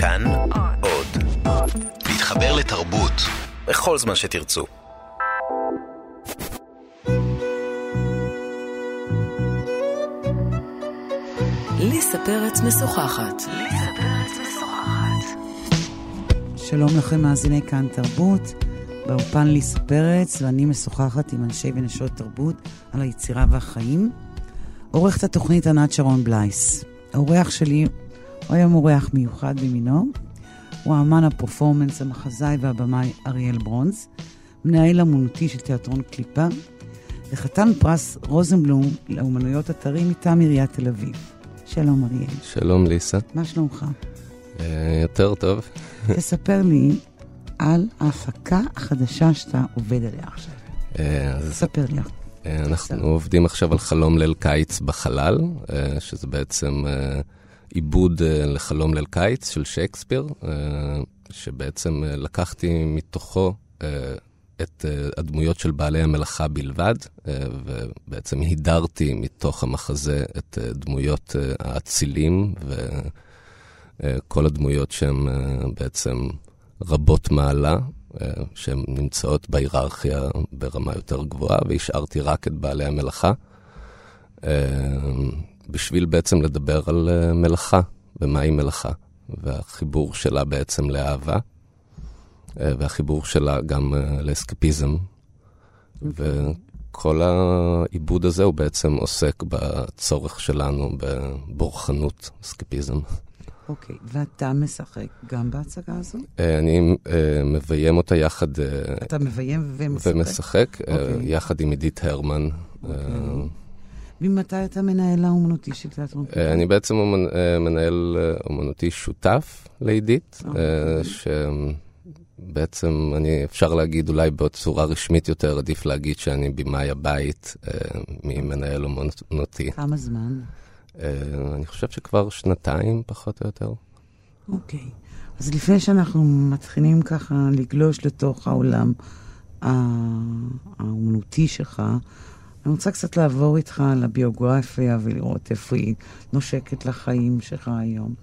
כאן עוד. להתחבר לתרבות בכל זמן שתרצו. ליסה פרץ משוחחת. שלום לכם מאזיני כאן תרבות, באופן ליסה פרץ, ואני משוחחת עם אנשי ונשות תרבות על היצירה והחיים. עורכת התוכנית ענת שרון בלייס. האורח שלי היום אורח מיוחד במינו. הוא האמן הפרפורמנס, המחזאי והבמאי אריאל ברונז, מנהל אמנותי של תיאטרון קליפה, וחתן פרס רוזנבלום לאומנויות אתרים מטעם עיריית תל אביב. שלום אריאל. שלום ליסה. מה שלומך? אה, יותר טוב. תספר לי על ההפקה החדשה שאתה עובד עליה עכשיו. אה, אז ספר לי. אה, אנחנו עובדים עכשיו על חלום ליל קיץ בחלל, שזה בעצם עיבוד אה, לחלום ליל קיץ של שייקספיר, אה, שבעצם אה, לקחתי מתוכו את הדמויות של בעלי המלאכה בלבד, ובעצם הידרתי מתוך המחזה את דמויות האצילים וכל הדמויות שהן בעצם רבות מעלה, שהן נמצאות בהיררכיה ברמה יותר גבוהה, והשארתי רק את בעלי המלאכה, בשביל בעצם לדבר על אה, מלאכה, ומהי מלאכה, והחיבור שלה בעצם לאהבה, אה, והחיבור שלה גם אה, לאסקפיזם. וכל העיבוד הזה הוא בעצם עוסק בצורך שלנו בבורחנות, אסקפיזם. אוקיי, ואתה משחק גם בהצגה הזו? אה, אני אה, מביים אותה יחד... אה, אתה מביים ומשחק? ומשחק, אה, אוקיי. יחד עם עידית הרמן. אה, ממתי אתה מנהל האומנותי של תיאטרון? אה, אני בעצם אה, מנהל אה, אומנותי שותף לעידית, אוקיי. שבעצם אני, אפשר להגיד אולי בצורה רשמית יותר, עדיף להגיד שאני במאי הבית ממנהל אומנותי. כמה זמן? אני חושב שכבר שנתיים, פחות או יותר. אוקיי. אז לפני שאנחנו מתחילים ככה לגלוש לתוך העולם האומנותי שלך, אני רוצה קצת לעבור איתך על הביוגרפיה ולראות איפה היא נושקת לחיים שלך היום.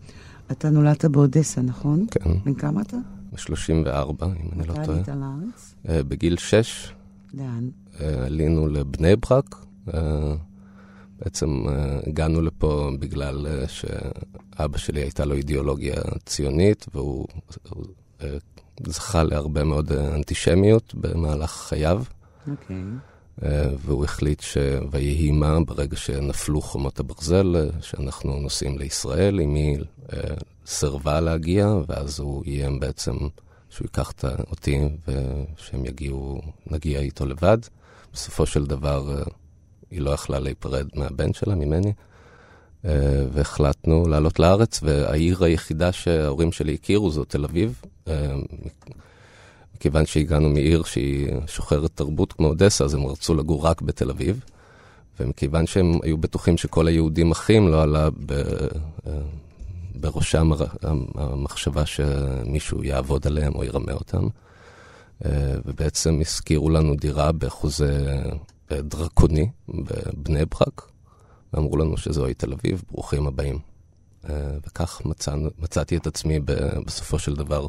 אתה נולדת באודסה, נכון? כן, בן כמה אתה? ב-34, אם אני לא מתי טועה. עלית לארץ? אה, בגיל 6 לאן? אה, עלינו לבני ברק. אה, בעצם הגענו לפה בגלל שאבא שלי הייתה לו אידיאולוגיה ציונית, והוא הוא, זכה להרבה מאוד אנטישמיות במהלך חייו, אוקיי. אה, והוא החליט ש... ויהי מה ברגע שנפלו חומות הברזל, אה, שאנחנו נוסעים לישראל, אמי אה, סירבה להגיע, ואז הוא איים בעצם שהוא ייקח את אותי ושהם יגיעו, נגיע איתו לבד. בסופו של דבר אה, היא לא יכלה להיפרד מהבן שלה, ממני, אה, והחלטנו לעלות לארץ, והעיר היחידה שההורים שלי הכירו זו תל אביב. מכיוון שהגענו מעיר שהיא שוחרת תרבות כמו אודסה, אז הם רצו לגור רק בתל אביב. ומכיוון שהם היו בטוחים שכל היהודים אחים, לא עלה ב, אה, בראשם המחשבה שמישהו יעבוד עליהם או ירמה אותם. אה, ובעצם השכירו לנו דירה בחוזה אה, דרקוני בבני ברק, ואמרו לנו שזוהי תל אביב, ברוכים הבאים. וכך מצאנו, מצאתי את עצמי בסופו של דבר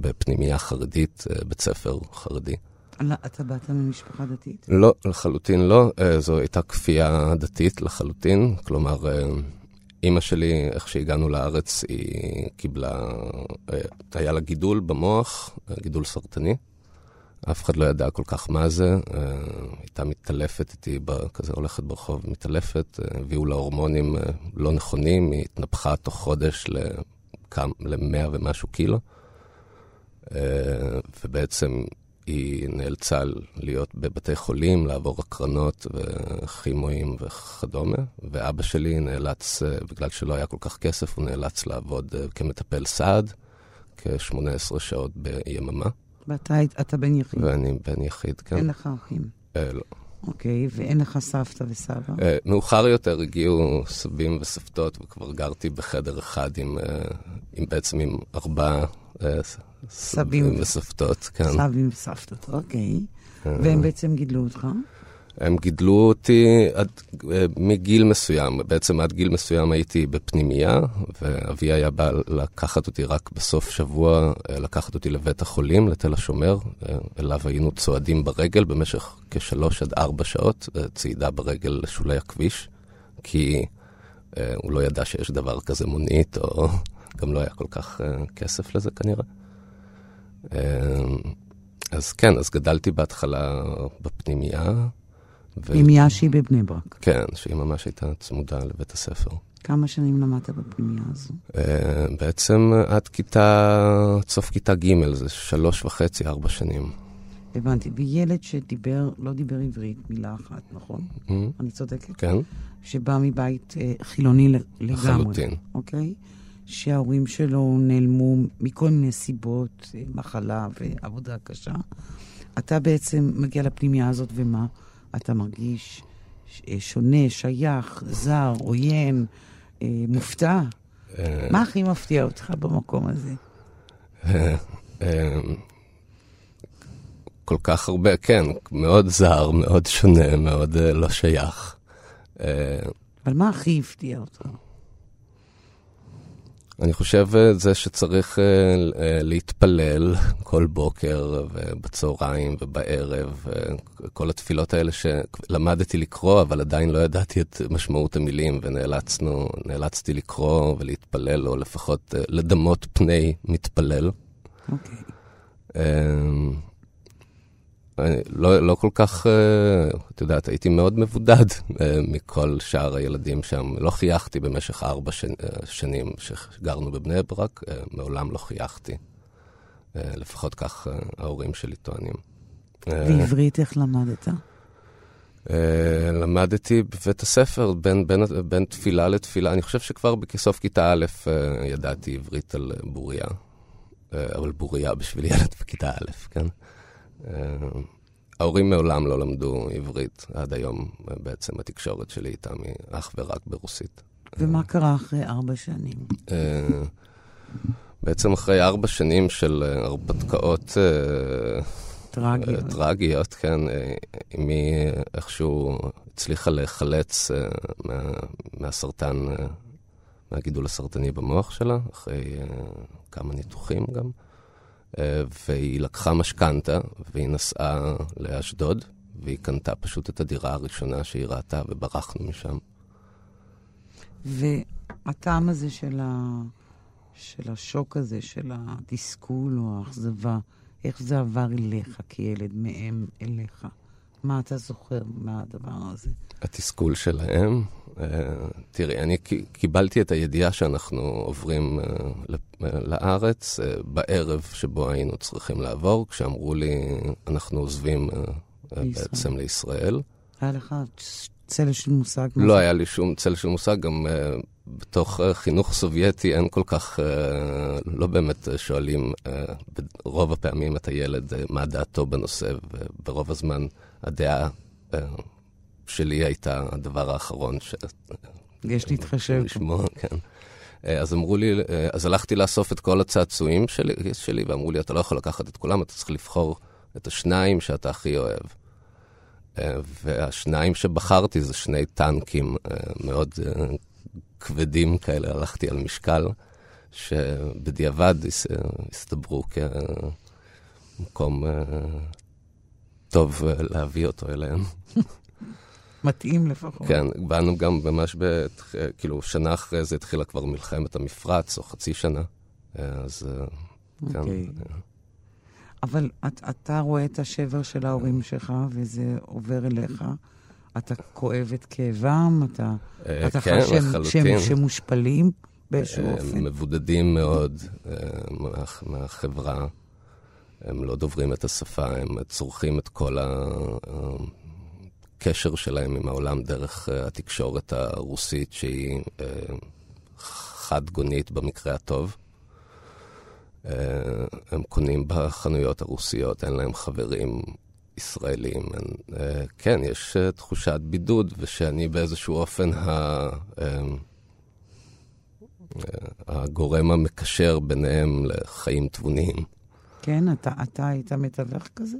בפנימייה חרדית, אה, בית ספר חרדי. אתה באת ממשפחה דתית? לא, לחלוטין לא. אה, זו הייתה כפייה דתית לחלוטין. כלומר, אה, אימא שלי, איך שהגענו לארץ, היא קיבלה, היה לה גידול במוח, גידול סרטני. אף אחד לא ידע כל כך מה זה. הייתה מתעלפת איתי, כזה הולכת ברחוב, מתעלפת. הביאו לה הורמונים לא נכונים, היא התנפחה תוך חודש ל-100 ומשהו קילו. אה, ובעצם היא נאלצה להיות בבתי חולים, לעבור הקרנות וכימואים וכדומה, ואבא שלי נאלץ, אה, בגלל שלא היה כל כך כסף, הוא נאלץ לעבוד אה, כמטפל סעד, כ-18 שעות ביממה, ואתה אתה בן יחיד? ואני בן יחיד, כן. אין לך אחים. אה, לא. אוקיי, ואין לך סבתא וסבא? אה, מאוחר יותר הגיעו סבים וסבתות, וכבר גרתי בחדר אחד עם, אה, עם בעצם עם ארבעה אה, סבים. וסבתות, כן. סבים וסבתות, אוקיי. והם בעצם גידלו אותך? הם גידלו אותי עד, מגיל מסוים, בעצם עד גיל מסוים הייתי בפנימייה, ואבי היה בא לקחת אותי רק בסוף שבוע, לקחת אותי לבית החולים, לתל השומר, אליו היינו צועדים ברגל במשך כשלוש עד ארבע שעות, צעידה ברגל לשולי הכביש, כי הוא לא ידע שיש דבר כזה מונית, או גם לא היה כל כך כסף לזה כנראה. אז כן, אז גדלתי בהתחלה בפנימייה. פנימייה שהיא בבני ברק. כן, שהיא ממש הייתה צמודה לבית הספר. כמה שנים למדת בפנימייה הזו? Uh, בעצם עד כיתה, סוף כיתה ג', זה שלוש וחצי, ארבע שנים. הבנתי. וילד שדיבר, לא דיבר עברית, מילה אחת, נכון? Mm-hmm. אני צודקת? כן. שבא מבית uh, חילוני לגמרי. לחלוטין. אוקיי? שההורים שלו נעלמו מכל מיני סיבות, אה, מחלה ועבודה קשה. אתה בעצם מגיע לפנימייה הזאת, ומה? אתה מרגיש אה, שונה, שייך, זר, עוין, אה, מופתע? מה הכי מפתיע אותך במקום הזה? כל כך הרבה, כן, מאוד זר, מאוד שונה, מאוד לא שייך. אבל מה הכי הפתיע אותך? אני חושב זה שצריך להתפלל כל בוקר ובצהריים ובערב, כל התפילות האלה שלמדתי לקרוא, אבל עדיין לא ידעתי את משמעות המילים, ונאלצנו, נאלצתי לקרוא ולהתפלל, או לפחות לדמות פני מתפלל. אוקיי. Okay. לא, לא כל כך, את יודעת, הייתי מאוד מבודד מכל שאר הילדים שם. לא חייכתי במשך ארבע שנים שגרנו בבני ברק, מעולם לא חייכתי. לפחות כך ההורים שלי טוענים. ועברית איך למדת? למדתי בבית הספר בין, בין, בין תפילה לתפילה. אני חושב שכבר בסוף כיתה א' ידעתי עברית על בוריה. אבל בוריה בשביל ילד בכיתה א', כן? ההורים מעולם לא למדו עברית עד היום, בעצם התקשורת שלי איתם היא אך ורק ברוסית. ומה קרה אחרי ארבע שנים? בעצם אחרי ארבע שנים של הרפתקאות טרגיות, טרגיות כן, אמי איכשהו הצליחה להיחלץ מה, מהסרטן, מהגידול הסרטני במוח שלה, אחרי כמה ניתוחים גם. והיא לקחה משכנתה, והיא נסעה לאשדוד, והיא קנתה פשוט את הדירה הראשונה שהיא ראתה, וברחנו משם. והטעם הזה של, ה... של השוק הזה, של התסכול או האכזבה, איך זה עבר אליך כילד, מהם אליך? מה אתה זוכר מהדבר הזה? התסכול שלהם? תראי, אני קיבלתי את הידיעה שאנחנו עוברים לארץ בערב שבו היינו צריכים לעבור, כשאמרו לי, אנחנו עוזבים בעצם לישראל. היה לך צל של מושג? לא היה לי שום צל של מושג, גם בתוך חינוך סובייטי אין כל כך, לא באמת שואלים ברוב הפעמים את הילד מה דעתו בנושא, וברוב הזמן הדעה שלי הייתה הדבר האחרון ש... יש להתחשב. לשמוע, כן. אז אמרו לי, אז הלכתי לאסוף את כל הצעצועים שלי, שלי, ואמרו לי, אתה לא יכול לקחת את כולם, אתה צריך לבחור את השניים שאתה הכי אוהב. והשניים שבחרתי זה שני טנקים מאוד כבדים כאלה, הלכתי על משקל, שבדיעבד הסתברו כמקום טוב להביא אותו אליהם. מתאים לפחות. כן, באנו גם ממש, ב, כאילו, שנה אחרי זה התחילה כבר מלחמת המפרץ, או חצי שנה. אז okay. כן. אוקיי. אבל את, אתה רואה את השבר של ההורים שלך, וזה עובר אליך. אתה כואב את כאבם, אתה, אתה כן, חש שהם, מושפלים באיזשהו אופן. מבודדים מאוד מה, מהחברה. הם לא דוברים את השפה, הם צורכים את כל הקשר שלהם עם העולם דרך התקשורת הרוסית, שהיא חד-גונית במקרה הטוב. הם קונים בחנויות הרוסיות, אין להם חברים ישראלים. אין, כן, יש תחושת בידוד, ושאני באיזשהו אופן ה... הגורם המקשר ביניהם לחיים תבוניים. כן, אתה, אתה היית מתווך כזה?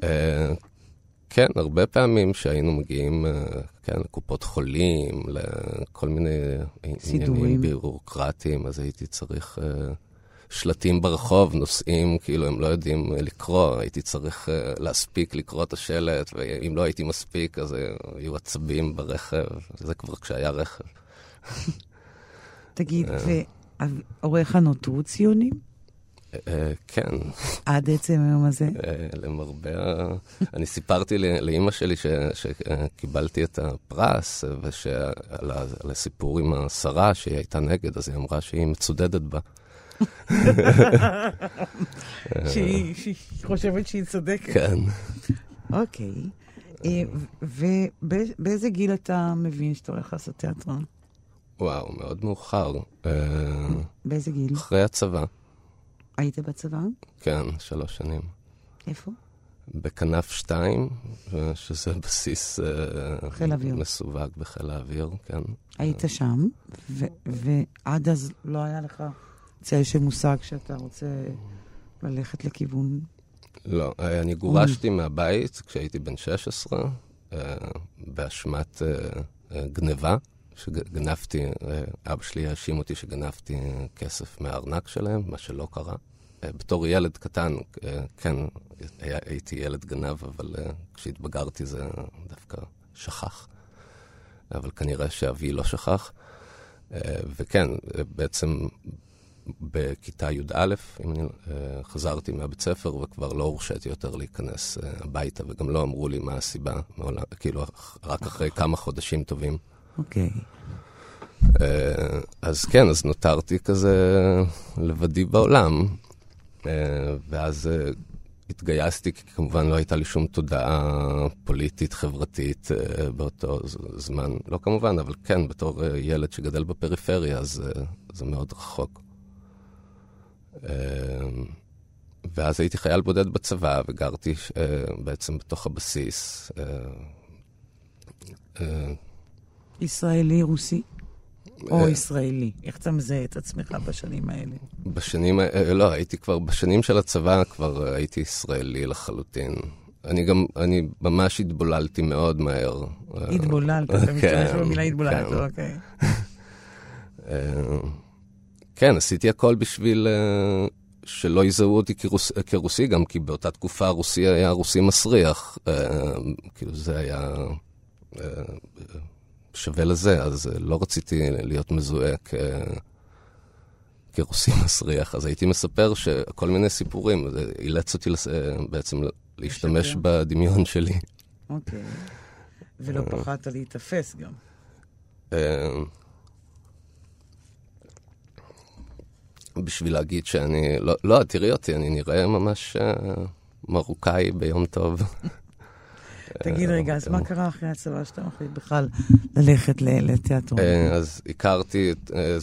כן, הרבה פעמים שהיינו מגיעים, כן, לקופות חולים, לכל מיני עניינים ביורוקרטיים, אז הייתי צריך שלטים ברחוב, נוסעים, כאילו הם לא יודעים לקרוא, הייתי צריך להספיק לקרוא את השלט, ואם לא הייתי מספיק, אז היו עצבים ברכב, זה כבר כשהיה רכב. תגיד, והוריך נותרו ציונים? אה, כן. עד עצם היום הזה? אה, למרבה ה... אני סיפרתי לאימא שלי שקיבלתי את הפרס, ועל הסיפור עם השרה שהיא הייתה נגד, אז היא אמרה שהיא מצודדת בה. שהיא חושבת שהיא צודקת. כן. אוקיי. אה, ובאיזה גיל אתה מבין שאתה הולך לעשות תיאטרון? וואו, מאוד מאוחר. באיזה גיל? אחרי הצבא. היית בצבא? כן, שלוש שנים. איפה? בכנף 2, שזה בסיס אה, חיל אוויר. מסווג בחיל האוויר, כן. היית שם, ועד אז לא היה לך צל של מושג שאתה רוצה ללכת לכיוון... לא, אה, אני גורשתי מהבית כשהייתי בן 16, אה, באשמת גניבה. שגנבתי, אבא שלי האשים אותי שגנבתי כסף מהארנק שלהם, מה שלא קרה. אה, בתור ילד קטן, אה, כן, הייתי ילד גנב, אבל אה, כשהתבגרתי זה דווקא שכח. אבל כנראה שאבי לא שכח. וכן, בעצם בכיתה י"א, אם אני חזרתי מהבית ספר, וכבר לא הורשיתי יותר להיכנס הביתה, וגם לא אמרו לי מה הסיבה, מעולם, כאילו, רק אחרי כמה חודשים טובים. אוקיי. אה, אז כן, אז נותרתי כזה לבדי בעולם. אה, ואז אה, התגייסתי, כי כמובן לא הייתה לי שום תודעה פוליטית, חברתית באותו זמן. לא כמובן, אבל כן, בתור ילד שגדל בפריפריה, אז זה מאוד רחוק. ואז הייתי חייל בודד בצבא, וגרתי בעצם בתוך הבסיס. ישראלי, רוסי? או אה, ישראלי? איך אתה מזהה את עצמך בשנים האלה? בשנים האלה, לא, הייתי כבר, בשנים של הצבא כבר הייתי ישראלי לחלוטין. אני גם, אני ממש התבוללתי מאוד מהר. התבוללת, אתה משתמש כן, במילה התבוללת, כן. אוקיי. אה, כן, עשיתי הכל בשביל אה, שלא יזהו אותי כרוס, כרוסי, גם כי באותה תקופה הרוסי היה רוסי מסריח. כאילו זה היה... שווה לזה, אז אה, לא רציתי להיות מזוהה כ... כרוסי מסריח, אז הייתי מספר שכל מיני סיפורים, זה אילץ אותי לס... אה, בעצם להשתמש לשקר. בדמיון שלי. אוקיי. ולא אה. פחדת להיתפס גם. בשביל להגיד שאני, לא, לא, תראי אותי, אני נראה ממש מרוקאי ביום טוב. תגיד רגע, אז מה קרה אחרי הצבא שאתה מחליט בכלל ללכת לתיאטרון? אה, אז הכרתי את אה,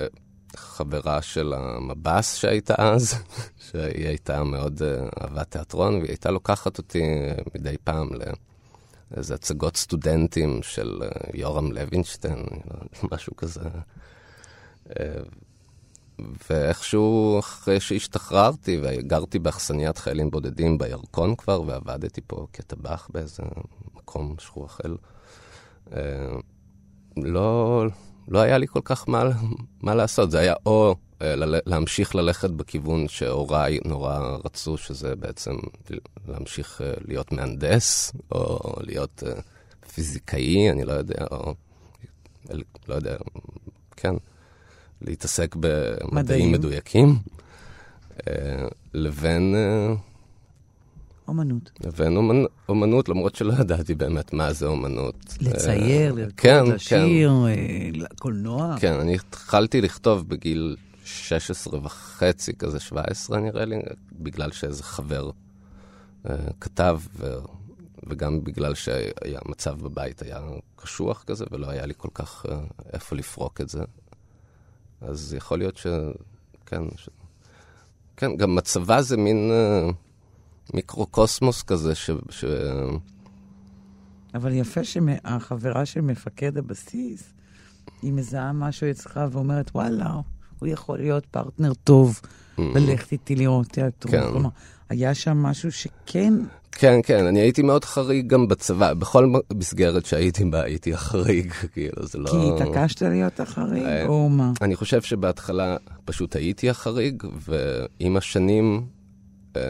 אה, חברה של המב"ס שהייתה אז, שהיא הייתה מאוד אהבה תיאטרון, והיא הייתה לוקחת אותי מדי פעם לאיזה הצגות סטודנטים של יורם לוינשטיין, משהו כזה. ואיכשהו אחרי שהשתחררתי וגרתי באכסניית חיילים בודדים בירקון כבר, ועבדתי פה כטבח באיזה מקום שכוח אל, אה, לא, לא היה לי כל כך מה, מה לעשות. זה היה או אה, להמשיך ללכת בכיוון שהוריי נורא רצו, שזה בעצם להמשיך אה, להיות מהנדס, או להיות פיזיקאי, אני לא יודע, או לא יודע, כן. להתעסק במדעים מדויקים, אה, לבין... אה, אומנות. לבין אומנ... אומנות, למרות שלא ידעתי באמת מה זה אומנות. לצייר, אה, לרקוד, כן, לשיר, כן. קולנוע. כן, אני התחלתי לכתוב בגיל 16 וחצי, כזה 17 נראה לי, בגלל שאיזה חבר כתב, ו... וגם בגלל שהמצב בבית היה קשוח כזה, ולא היה לי כל כך איפה לפרוק את זה. אז יכול להיות ש... כן, ש... כן, גם מצבה זה מין uh, מיקרוקוסמוס כזה, ש... ש... אבל יפה שהחברה של מפקד הבסיס, היא מזהה משהו אצלך ואומרת, וואלה, הוא יכול להיות פרטנר טוב, mm-hmm. ללכת איתי לראות תיאטרון. כן. כלומר, היה שם משהו שכן כן, כן, אני הייתי מאוד חריג גם בצבא, בכל מסגרת שהייתי בה הייתי החריג, כאילו, זה לא... כי התעקשת להיות החריג, אה, או מה? אני חושב שבהתחלה פשוט הייתי החריג, ועם השנים אה,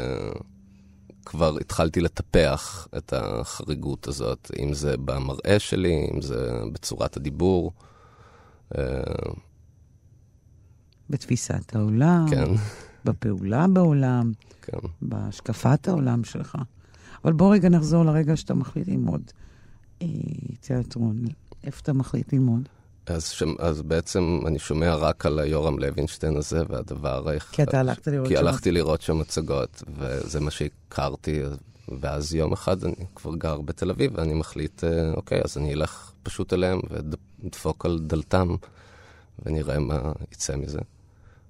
כבר התחלתי לטפח את החריגות הזאת, אם זה במראה שלי, אם זה בצורת הדיבור. אה, בתפיסת העולם, כן. בפעולה בעולם, כן. בהשקפת העולם שלך. אבל בוא רגע נחזור לרגע שאתה מחליט ללמוד אה, תיאטרון. איפה אתה מחליט ללמוד? אז, ש... אז בעצם אני שומע רק על יורם לוינשטיין הזה, והדבר... כי אתה הלכת לראות שם... כי הלכתי לראות שם מצגות, וזה מה שהכרתי. ואז יום אחד אני כבר גר בתל אביב, ואני מחליט, אה, אוקיי, אז אני אלך פשוט אליהם ודפוק על דלתם, ונראה מה יצא מזה.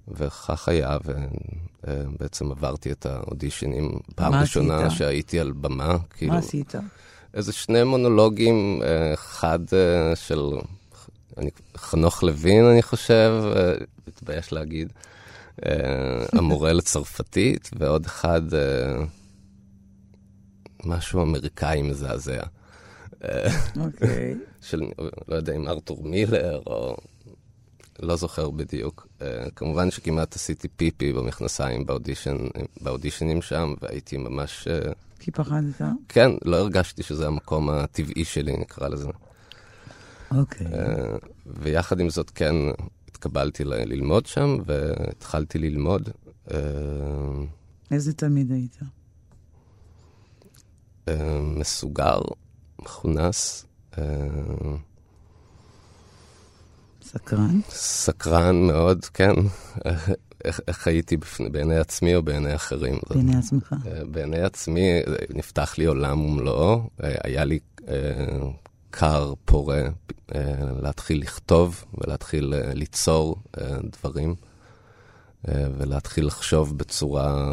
וכך היה, ובעצם עברתי את האודישנים פעם ראשונה עשית? שהייתי על במה. כאילו, מה עשית? איזה שני מונולוגים, אה, אחד אה, של אני, חנוך לוין, אני חושב, אה, מתבייש להגיד, המורה לצרפתית, ועוד אחד, משהו אמריקאי מזעזע. אוקיי. של, לא יודע אם ארתור מילר, או לא זוכר בדיוק. Uh, כמובן שכמעט עשיתי פיפי במכנסיים באודישן, באודישנים שם, והייתי ממש... Uh, כי פחדת? כן, לא הרגשתי שזה המקום הטבעי שלי, נקרא לזה. אוקיי. Okay. Uh, ויחד עם זאת, כן, התקבלתי ל- ללמוד שם, והתחלתי ללמוד. Uh, איזה תלמיד היית? Uh, מסוגר, מכונס. סקרן? סקרן מאוד, כן. איך, איך הייתי בפני, בעיני עצמי או בעיני אחרים? בעיני עצמך. אה, בעיני עצמי נפתח לי עולם ומלואו. אה, היה לי אה, קר, פורה, להתחיל לכתוב ולהתחיל ליצור דברים, ולהתחיל לחשוב בצורה...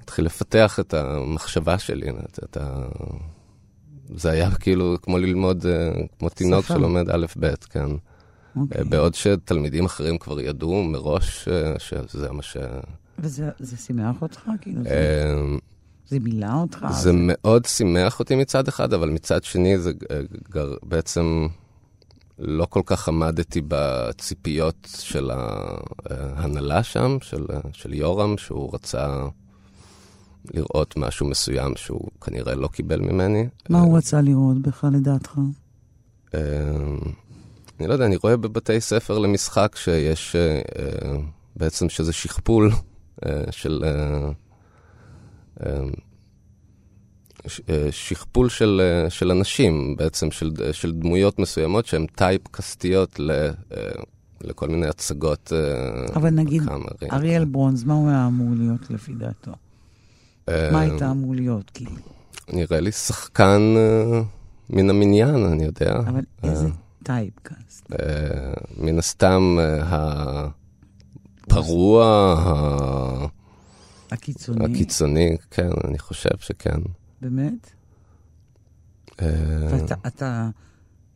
להתחיל לפתח את המחשבה שלי, את, את ה... זה היה כאילו כמו ללמוד, אה, כמו תינוק שלומד א'-ב', כן. Okay. אוקיי. בעוד שתלמידים אחרים כבר ידעו מראש אה, שזה מה ש... וזה שימח אותך? כאילו זה... אה, זה מילא אותך? זה זה מאוד שימח אותי מצד אחד, אבל מצד שני זה גר, בעצם לא כל כך עמדתי בציפיות של ההנהלה שם, של, של יורם, שהוא רצה לראות משהו מסוים שהוא כנראה לא קיבל ממני. מה הוא רצה לראות בך לדעתך? אה, אני לא יודע, אני רואה בבתי ספר למשחק שיש אה, בעצם שזה שכפול אה, של... שכפול של, של אנשים, בעצם של, של דמויות מסוימות שהן טייפ קסטיות ל, לכל מיני הצגות. אבל נגיד, אריאל ברונז, מה הוא היה אמור להיות לפי דעתו? מה היית אמור להיות, כאילו? נראה לי שחקן uh, מן המניין, אני יודע. אבל uh, איזה טייפקאסט? מן הסתם הפרוע. הקיצוני. הקיצוני, כן, אני חושב שכן. באמת? ואתה אתה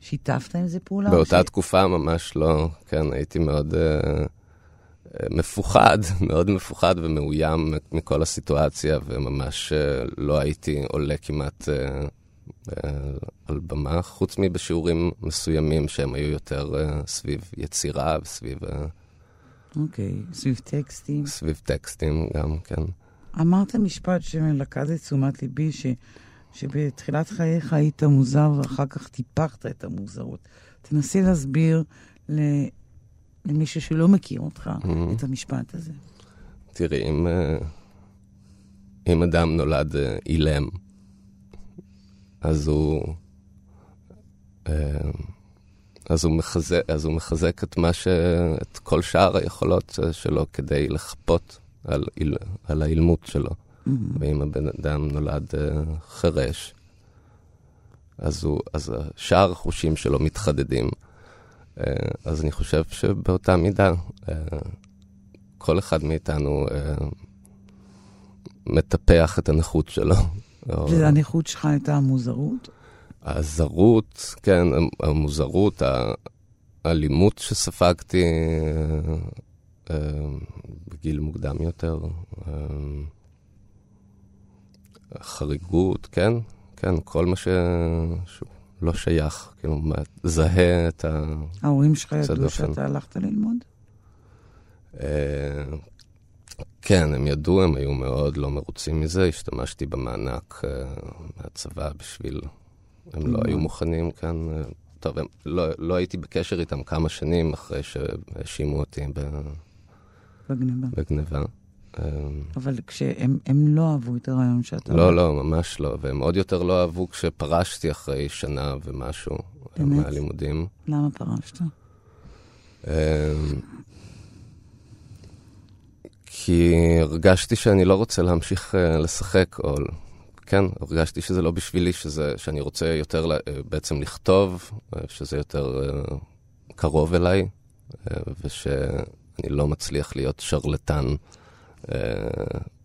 שיתפת עם זה פעולה? באותה. תקופה ממש לא, כן, הייתי מאוד... מפוחד, מאוד מפוחד ומאוים מכל הסיטואציה, וממש אה, לא הייתי עולה כמעט אה, אה, על במה, חוץ מבשיעורים מסוימים שהם היו יותר סביב יצירה וסביב... אוקיי, okay, סביב טקסטים. סביב טקסטים גם, כן. אמרת משפט שמלכד את תשומת ליבי, ש, שבתחילת חייך היית מוזר ואחר כך טיפחת את המוזרות. תנסי להסביר ל... למישהו שלא מכיר אותך, mm-hmm. את המשפט הזה? תראי, אם, אה, אם אדם נולד אה, אילם, אז הוא... אה, אז הוא, מחזק, אז הוא מחזק את מה ש... את כל שאר היכולות שלו כדי לחפות על, על האילמות שלו. Mm-hmm. ואם הבן אדם נולד חירש, אז, הוא, אז שאר החושים שלו מתחדדים. אה, אז אני חושב שבאותה מידה, אה, כל אחד מאיתנו אה, מטפח את הנכות שלו. והנכות שלך הייתה המוזרות? הזרות, כן, המוזרות, האלימות שספגתי בגיל מוקדם יותר. חריגות, כן, כן, כל מה ש... לא שייך, כאילו, זהה את ה... ההורים שלך ידעו שאתה הלכת ללמוד? אה, כן, הם ידעו, הם היו מאוד לא מרוצים מזה, השתמשתי במענק uh, מהצבא בשביל... הם לא היו מוכנים כאן. Uh, טוב, הם, לא, לא הייתי בקשר איתם כמה שנים אחרי שהאשימו אותי ב... בגניבה. בגניבה. אבל כשהם לא אהבו את הרעיון שאתה... לא, לא, ממש לא. והם עוד יותר לא אהבו כשפרשתי אחרי שנה ומשהו באמת? מהלימודים. למה פרשת? כי הרגשתי שאני לא רוצה להמשיך uh, לשחק, או כן, הרגשתי שזה לא בשבילי, שזה, שאני רוצה יותר uh, בעצם לכתוב, שזה יותר קרוב אליי, ושאני לא מצליח להיות שרלטן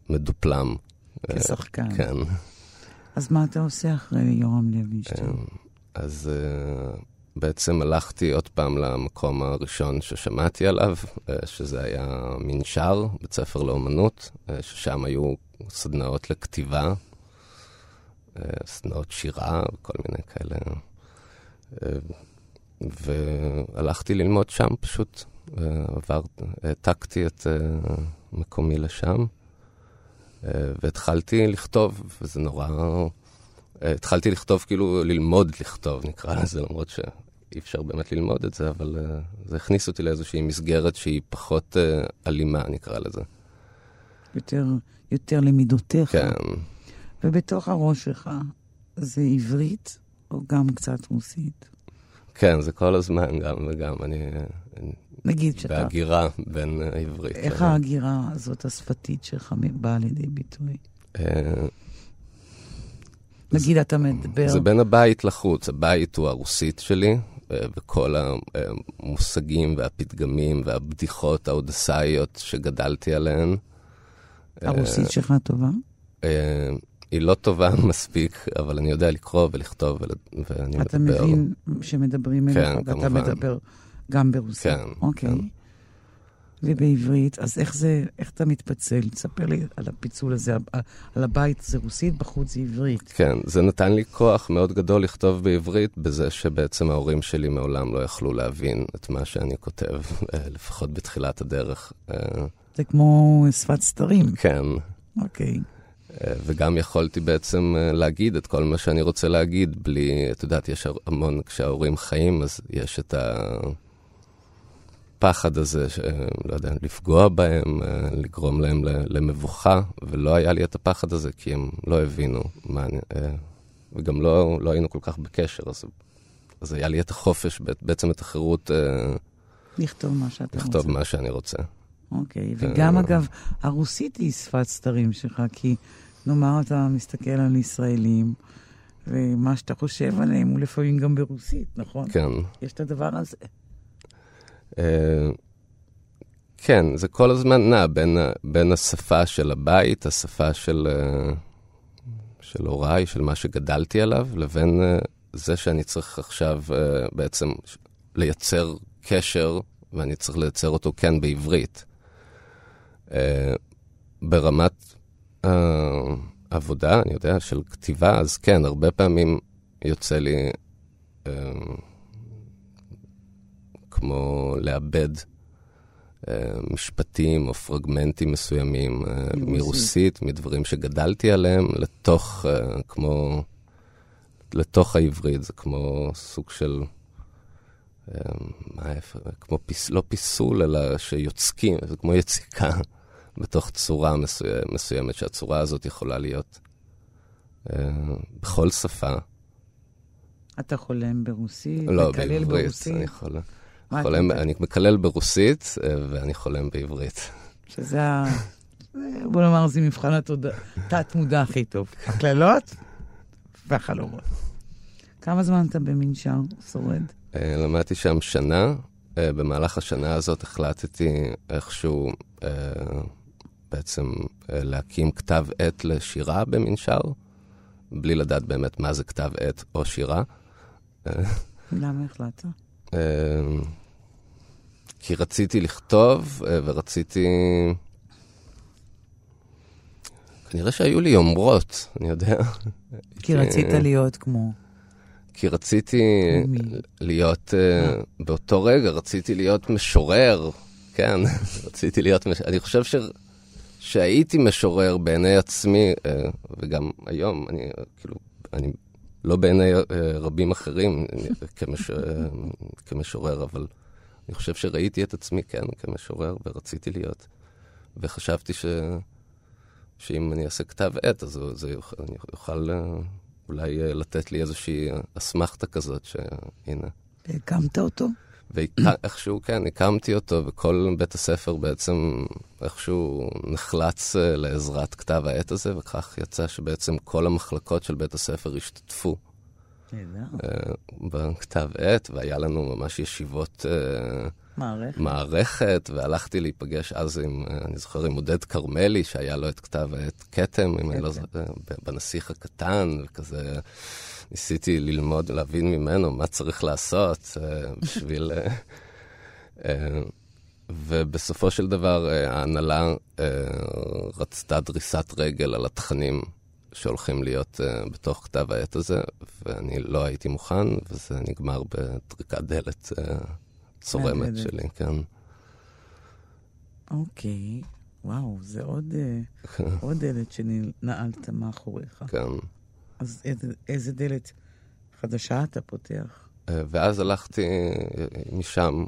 מדופלם. כשחקן. Uh, כן. אז מה אתה עושה אחרי יורם לוינשטיין? אז... Uh, בעצם הלכתי עוד פעם למקום הראשון ששמעתי עליו, אה, שזה היה מנשר, בית ספר לאומנות, אה, ששם היו סדנאות לכתיבה, אה, סדנאות שירה וכל מיני כאלה. והלכתי ללמוד שם פשוט, העתקתי את מקומי לשם, והתחלתי לכתוב, וזה נורא... התחלתי לכתוב, כאילו ללמוד לכתוב, נקרא לזה, למרות שאי אפשר באמת ללמוד את זה, אבל זה הכניס אותי לאיזושהי מסגרת שהיא פחות אלימה, נקרא לזה. יותר, יותר למידותיך. כן. ובתוך הראש שלך זה עברית או גם קצת רוסית? כן, זה כל הזמן, גם וגם. אני... נגיד שאתה... בהגירה בין העברית. איך ההגירה הזאת השפתית שלך באה לידי ביטוי? נגיד אתה מדבר... זה בין הבית לחוץ. הבית הוא הרוסית שלי, אה, וכל המושגים והפתגמים והבדיחות האודסאיות שגדלתי עליהן. הרוסית אה, שלך טובה? אה, היא לא טובה מספיק, אבל אני יודע לקרוא ולכתוב, ואני מדבר. אתה מבין שמדברים אליך, כן, ואתה מדבר גם ברוסית. כן, אוקיי. כן. ובעברית, אז איך זה, איך אתה מתפצל? תספר לי על הפיצול הזה, על הבית זה רוסית, בחוץ זה עברית. כן, זה נתן לי כוח מאוד גדול לכתוב בעברית, בזה שבעצם ההורים שלי מעולם לא יכלו להבין את מה שאני כותב, אה, לפחות בתחילת הדרך. אה. זה כמו שפת סתרים. כן. אוקיי. אה, וגם יכולתי בעצם להגיד את כל מה שאני רוצה להגיד, בלי, את יודעת, יש המון, כשההורים חיים, אז יש את ה... הפחד הזה, לא יודע, לפגוע בהם, אה, לגרום להם למבוכה, ולא היה לי את הפחד הזה, כי הם לא הבינו מה אני... אה, וגם לא, לא היינו כל כך בקשר, אז, אז היה לי את החופש, בעצם את החירות... אה, לכתוב מה שאתה לכתוב רוצה. לכתוב מה שאני רוצה. אוקיי, וגם אגב, הרוסית היא שפת סתרים שלך, כי נאמר אתה מסתכל על ישראלים, ומה שאתה חושב עליהם הוא לפעמים גם ברוסית, נכון? כן. יש את הדבר הזה. אה, כן, זה כל הזמן נע בין, בין השפה של הבית, השפה של, אה, של הוריי, של מה שגדלתי עליו, לבין אה, זה שאני צריך עכשיו בעצם לייצר קשר, ואני צריך לייצר אותו כן בעברית. ברמת עבודה, אני יודע, של כתיבה, אז כן, הרבה פעמים יוצא לי כמו לאבד אה, משפטים או פרגמנטים מסוימים אה, מרוסית. מדברים שגדלתי עליהם, לתוך, אה, כמו, לתוך העברית. זה כמו סוג של, מה איפה, כמו פיס, לא פיסול, אלא שיוצקים, זה כמו יציקה בתוך צורה מסוימת, מסוימת, שהצורה הזאת יכולה להיות בכל שפה. אתה חולם ברוסית? לא, בעברית, ברוסית. אני חולם. חולם, אני מקלל ברוסית אה, ואני חולם בעברית. שזה ה... בוא נאמר, זה מבחן התת-מודע הכי טוב. הקללות והחלומות. כמה זמן אתה במנשר שורד? אה, למדתי שם שנה. אה, במהלך השנה הזאת החלטתי איכשהו בעצם להקים כתב עת לשירה במנשר, בלי לדעת באמת מה זה כתב עת או שירה. למה החלטת? כי רציתי לכתוב, אה, ורציתי... כנראה שהיו לי יומרות, אני יודע. כי רצית להיות כמו... כי רציתי להיות, uh, באותו רגע רציתי להיות משורר, כן, רציתי להיות, מש... אני חושב ש... שהייתי משורר בעיני עצמי, uh, וגם היום, אני כאילו, אני לא בעיני uh, רבים אחרים כמש... כמשורר, אבל אני חושב שראיתי את עצמי, כן, כמשורר, ורציתי להיות. וחשבתי ש... שאם אני אעשה כתב עת, אז זה יוכל, אני אוכל אולי אה, לתת לי איזושהי אסמכתה כזאת, שהנה. והקמת אותו? ואיכשהו, כן, הקמתי אותו, וכל בית הספר בעצם איכשהו נחלץ אה, לעזרת כתב העת הזה, וכך יצא שבעצם כל המחלקות של בית הספר השתתפו. אה, בכתב עת, והיה לנו ממש ישיבות מערכת. מערכת, והלכתי להיפגש אז עם, אני זוכר, עם עודד כרמלי, שהיה לו את כתב העת כתם, אם אני לא זוכר, בנסיך הקטן, וכזה ניסיתי ללמוד, להבין ממנו מה צריך לעשות אה, בשביל... אה, אה, ובסופו של דבר ההנהלה רצתה דריסת רגל על התכנים שהולכים להיות בתוך כתב העת הזה, ואני לא הייתי מוכן, וזה נגמר בטריקת דלת צורמת שלי, כן. אוקיי, וואו, זה עוד, אה, עוד דלת שנעלת מאחוריך. כן. אז איזה, איזה דלת חדשה אתה פותח? אה, ואז הלכתי משם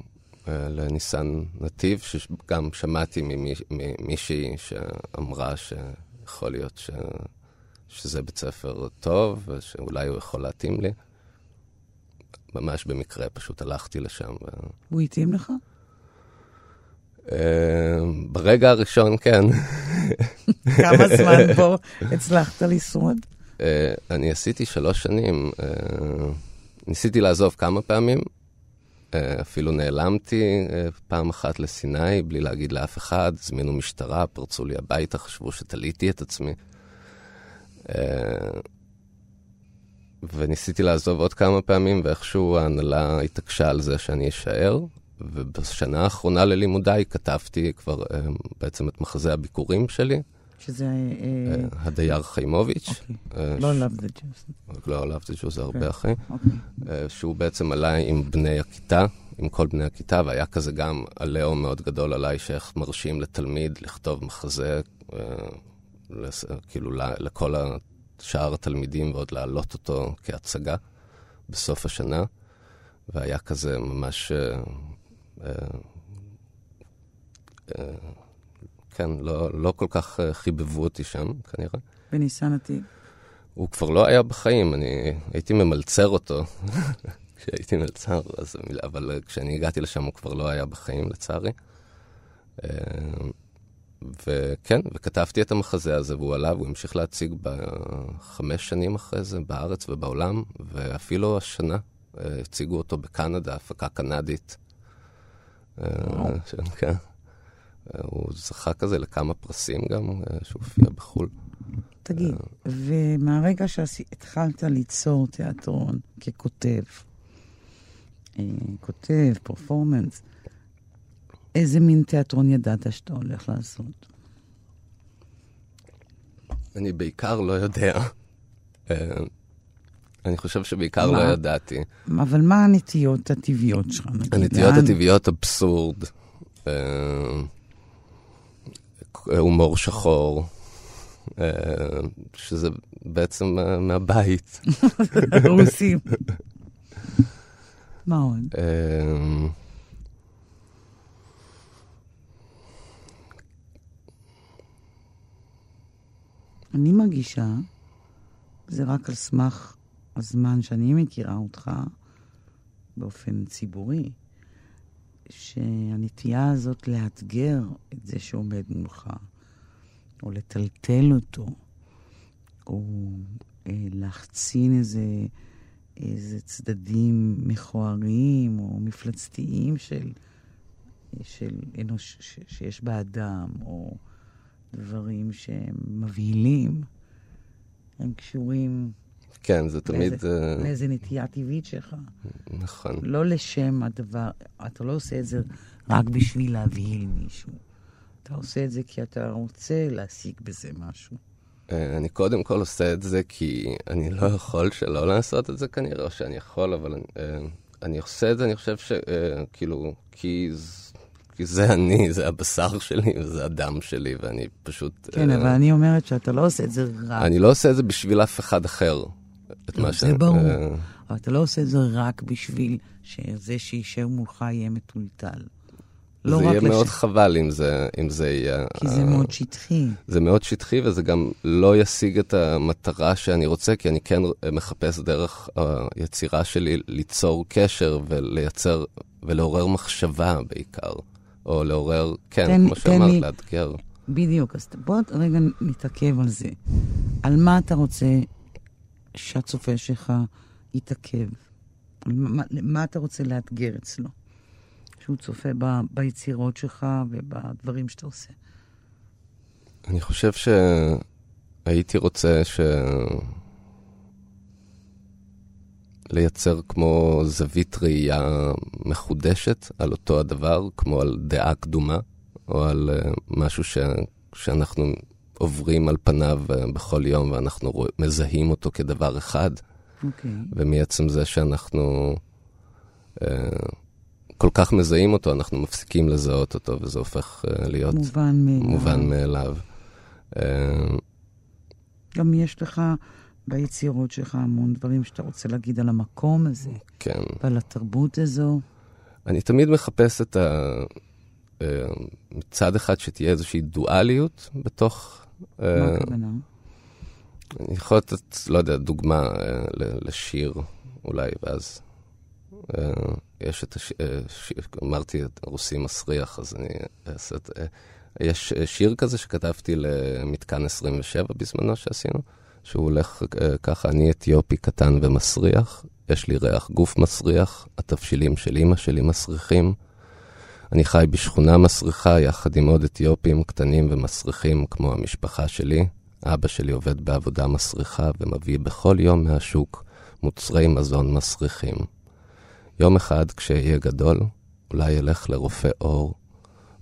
לניסן נתיב, שגם שמעתי ממישהי שאמרה שיכול להיות ש... שזה בית ספר טוב, ושאולי הוא יכול להתאים לי. ממש במקרה, פשוט הלכתי לשם. ו... הוא התאים לך? Uh, ברגע הראשון, כן. כמה זמן פה הצלחת לשרוד? Uh, אני עשיתי שלוש שנים. Uh, ניסיתי לעזוב כמה פעמים. אפילו נעלמתי פעם אחת לסיני בלי להגיד לאף אחד. הזמינו משטרה, פרצו לי הביתה, חשבו שתליתי את עצמי. Uh, וניסיתי לעזוב עוד כמה פעמים, ואיכשהו ההנהלה התעקשה על זה שאני אשאר. ובשנה האחרונה ללימודיי כתבתי כבר אה, בעצם את מחזה הביקורים שלי. שזה... אה, אה, הדייר חיימוביץ'. אוקיי. לא Love the Jews. לא Love the Jews, זה הרבה אחרי. אוקיי. שהוא בעצם עלה עם בני הכיתה, עם כל בני הכיתה, והיה כזה גם עליהום מאוד גדול עליי, שאיך מרשים לתלמיד לכתוב מחזה, כאילו לכל שאר התלמידים ועוד להעלות אותו כהצגה בסוף השנה, והיה כזה ממש... אה, אה, אה, כן, לא, לא כל כך חיבבו אותי שם, כנראה. בניסן עתיד. הוא כבר לא היה בחיים, אני הייתי ממלצר אותו כשהייתי מלצר, אז, אבל כשאני הגעתי לשם הוא כבר לא היה בחיים, לצערי. וכן, וכתבתי את המחזה הזה, והוא עלה, והוא המשיך להציג בחמש שנים אחרי זה, בארץ ובעולם, ואפילו השנה אה, הציגו אותו בקנדה, הפקה קנדית. אה, כן. אה, הוא זכה כזה לכמה פרסים גם, שהופיע בחו"ל. תגיד, ומהרגע שהתחלת ליצור תיאטרון ככותב, כותב, פרפורמנס, איזה מין תיאטרון ידעת שאתה הולך לעשות? אני בעיקר לא יודע. אה, אני חושב שבעיקר לא ידעתי. אבל מה הנטיות הטבעיות שלך? הנטיות הטבעיות אבסורד, אה, הומור שחור, אה, שזה בעצם מהבית. רוסים. מה עוד? אני מרגישה, זה רק על סמך הזמן שאני מכירה אותך באופן ציבורי, שהנטייה הזאת לאתגר את זה שעומד מולך, או לטלטל אותו, או אה, להחצין איזה, איזה צדדים מכוערים או מפלצתיים של, של אנוש, ש, שיש באדם, או... דברים שהם מבהילים, הם קשורים... כן, זה תמיד... לאיזה, uh... לאיזה נטייה טבעית שלך. נכון. לא לשם הדבר, אתה לא עושה את זה רק בשביל להבהיל מישהו. אתה עושה את זה כי אתה רוצה להשיג בזה משהו. אה, אני קודם כל עושה את זה כי אני לא יכול שלא לעשות את זה כנראה, או שאני יכול, אבל אני, אה, אני עושה את זה, אני חושב שכאילו, כי, כי זה אני, זה הבשר שלי וזה הדם שלי, ואני פשוט... כן, אבל אני אומרת שאתה לא עושה את זה רק... אני לא עושה את זה בשביל אף אחד אחר. את מה זה ברור. אבל אתה לא עושה את זה רק בשביל שזה שישב מולך יהיה מטולטל. לא זה יהיה לש... מאוד חבל אם זה, אם זה יהיה... כי זה uh, מאוד שטחי. זה מאוד שטחי, וזה גם לא ישיג את המטרה שאני רוצה, כי אני כן מחפש דרך היצירה שלי ליצור קשר ולייצר, ולעורר מחשבה בעיקר. או לעורר, כן, תן, כמו שאמרת, לי... לאתגר. בדיוק, אז בוא רגע נתעכב על זה. על מה אתה רוצה שהצופה שלך יתעכב? מה, מה אתה רוצה לאתגר אצלו? שהוא צופה ב, ביצירות שלך ובדברים שאתה עושה. אני חושב שהייתי רוצה ש... לייצר כמו זווית ראייה מחודשת על אותו הדבר, כמו על דעה קדומה, או על uh, משהו ש... שאנחנו עוברים על פניו uh, בכל יום ואנחנו רוא... מזהים אותו כדבר אחד. Okay. אוקיי. ומעצם זה שאנחנו uh, כל כך מזהים אותו, אנחנו מפסיקים לזהות אותו, וזה הופך uh, להיות מובן מאליו. מובן מאליו. Uh, גם יש לך ביצירות שלך המון דברים שאתה רוצה להגיד על המקום הזה. כן. ועל התרבות הזו. אני תמיד מחפש את ה... מצד אחד שתהיה איזושהי דואליות בתוך... מה הכוונה? אני יכול לתת, לא יודע, דוגמה לשיר אולי, ואז יש את השיר, אמרתי, רוסי מסריח, אז אני אעשה את... יש שיר כזה שכתבתי למתקן 27 בזמנו שעשינו, שהוא הולך ככה, אני אתיופי קטן ומסריח, יש לי ריח גוף מסריח, התבשילים של אימא שלי מסריחים. אני חי בשכונה מסריחה יחד עם עוד אתיופים קטנים ומסריחים כמו המשפחה שלי. אבא שלי עובד בעבודה מסריחה ומביא בכל יום מהשוק מוצרי מזון מסריחים. יום אחד, כשאהיה גדול, אולי אלך לרופא עור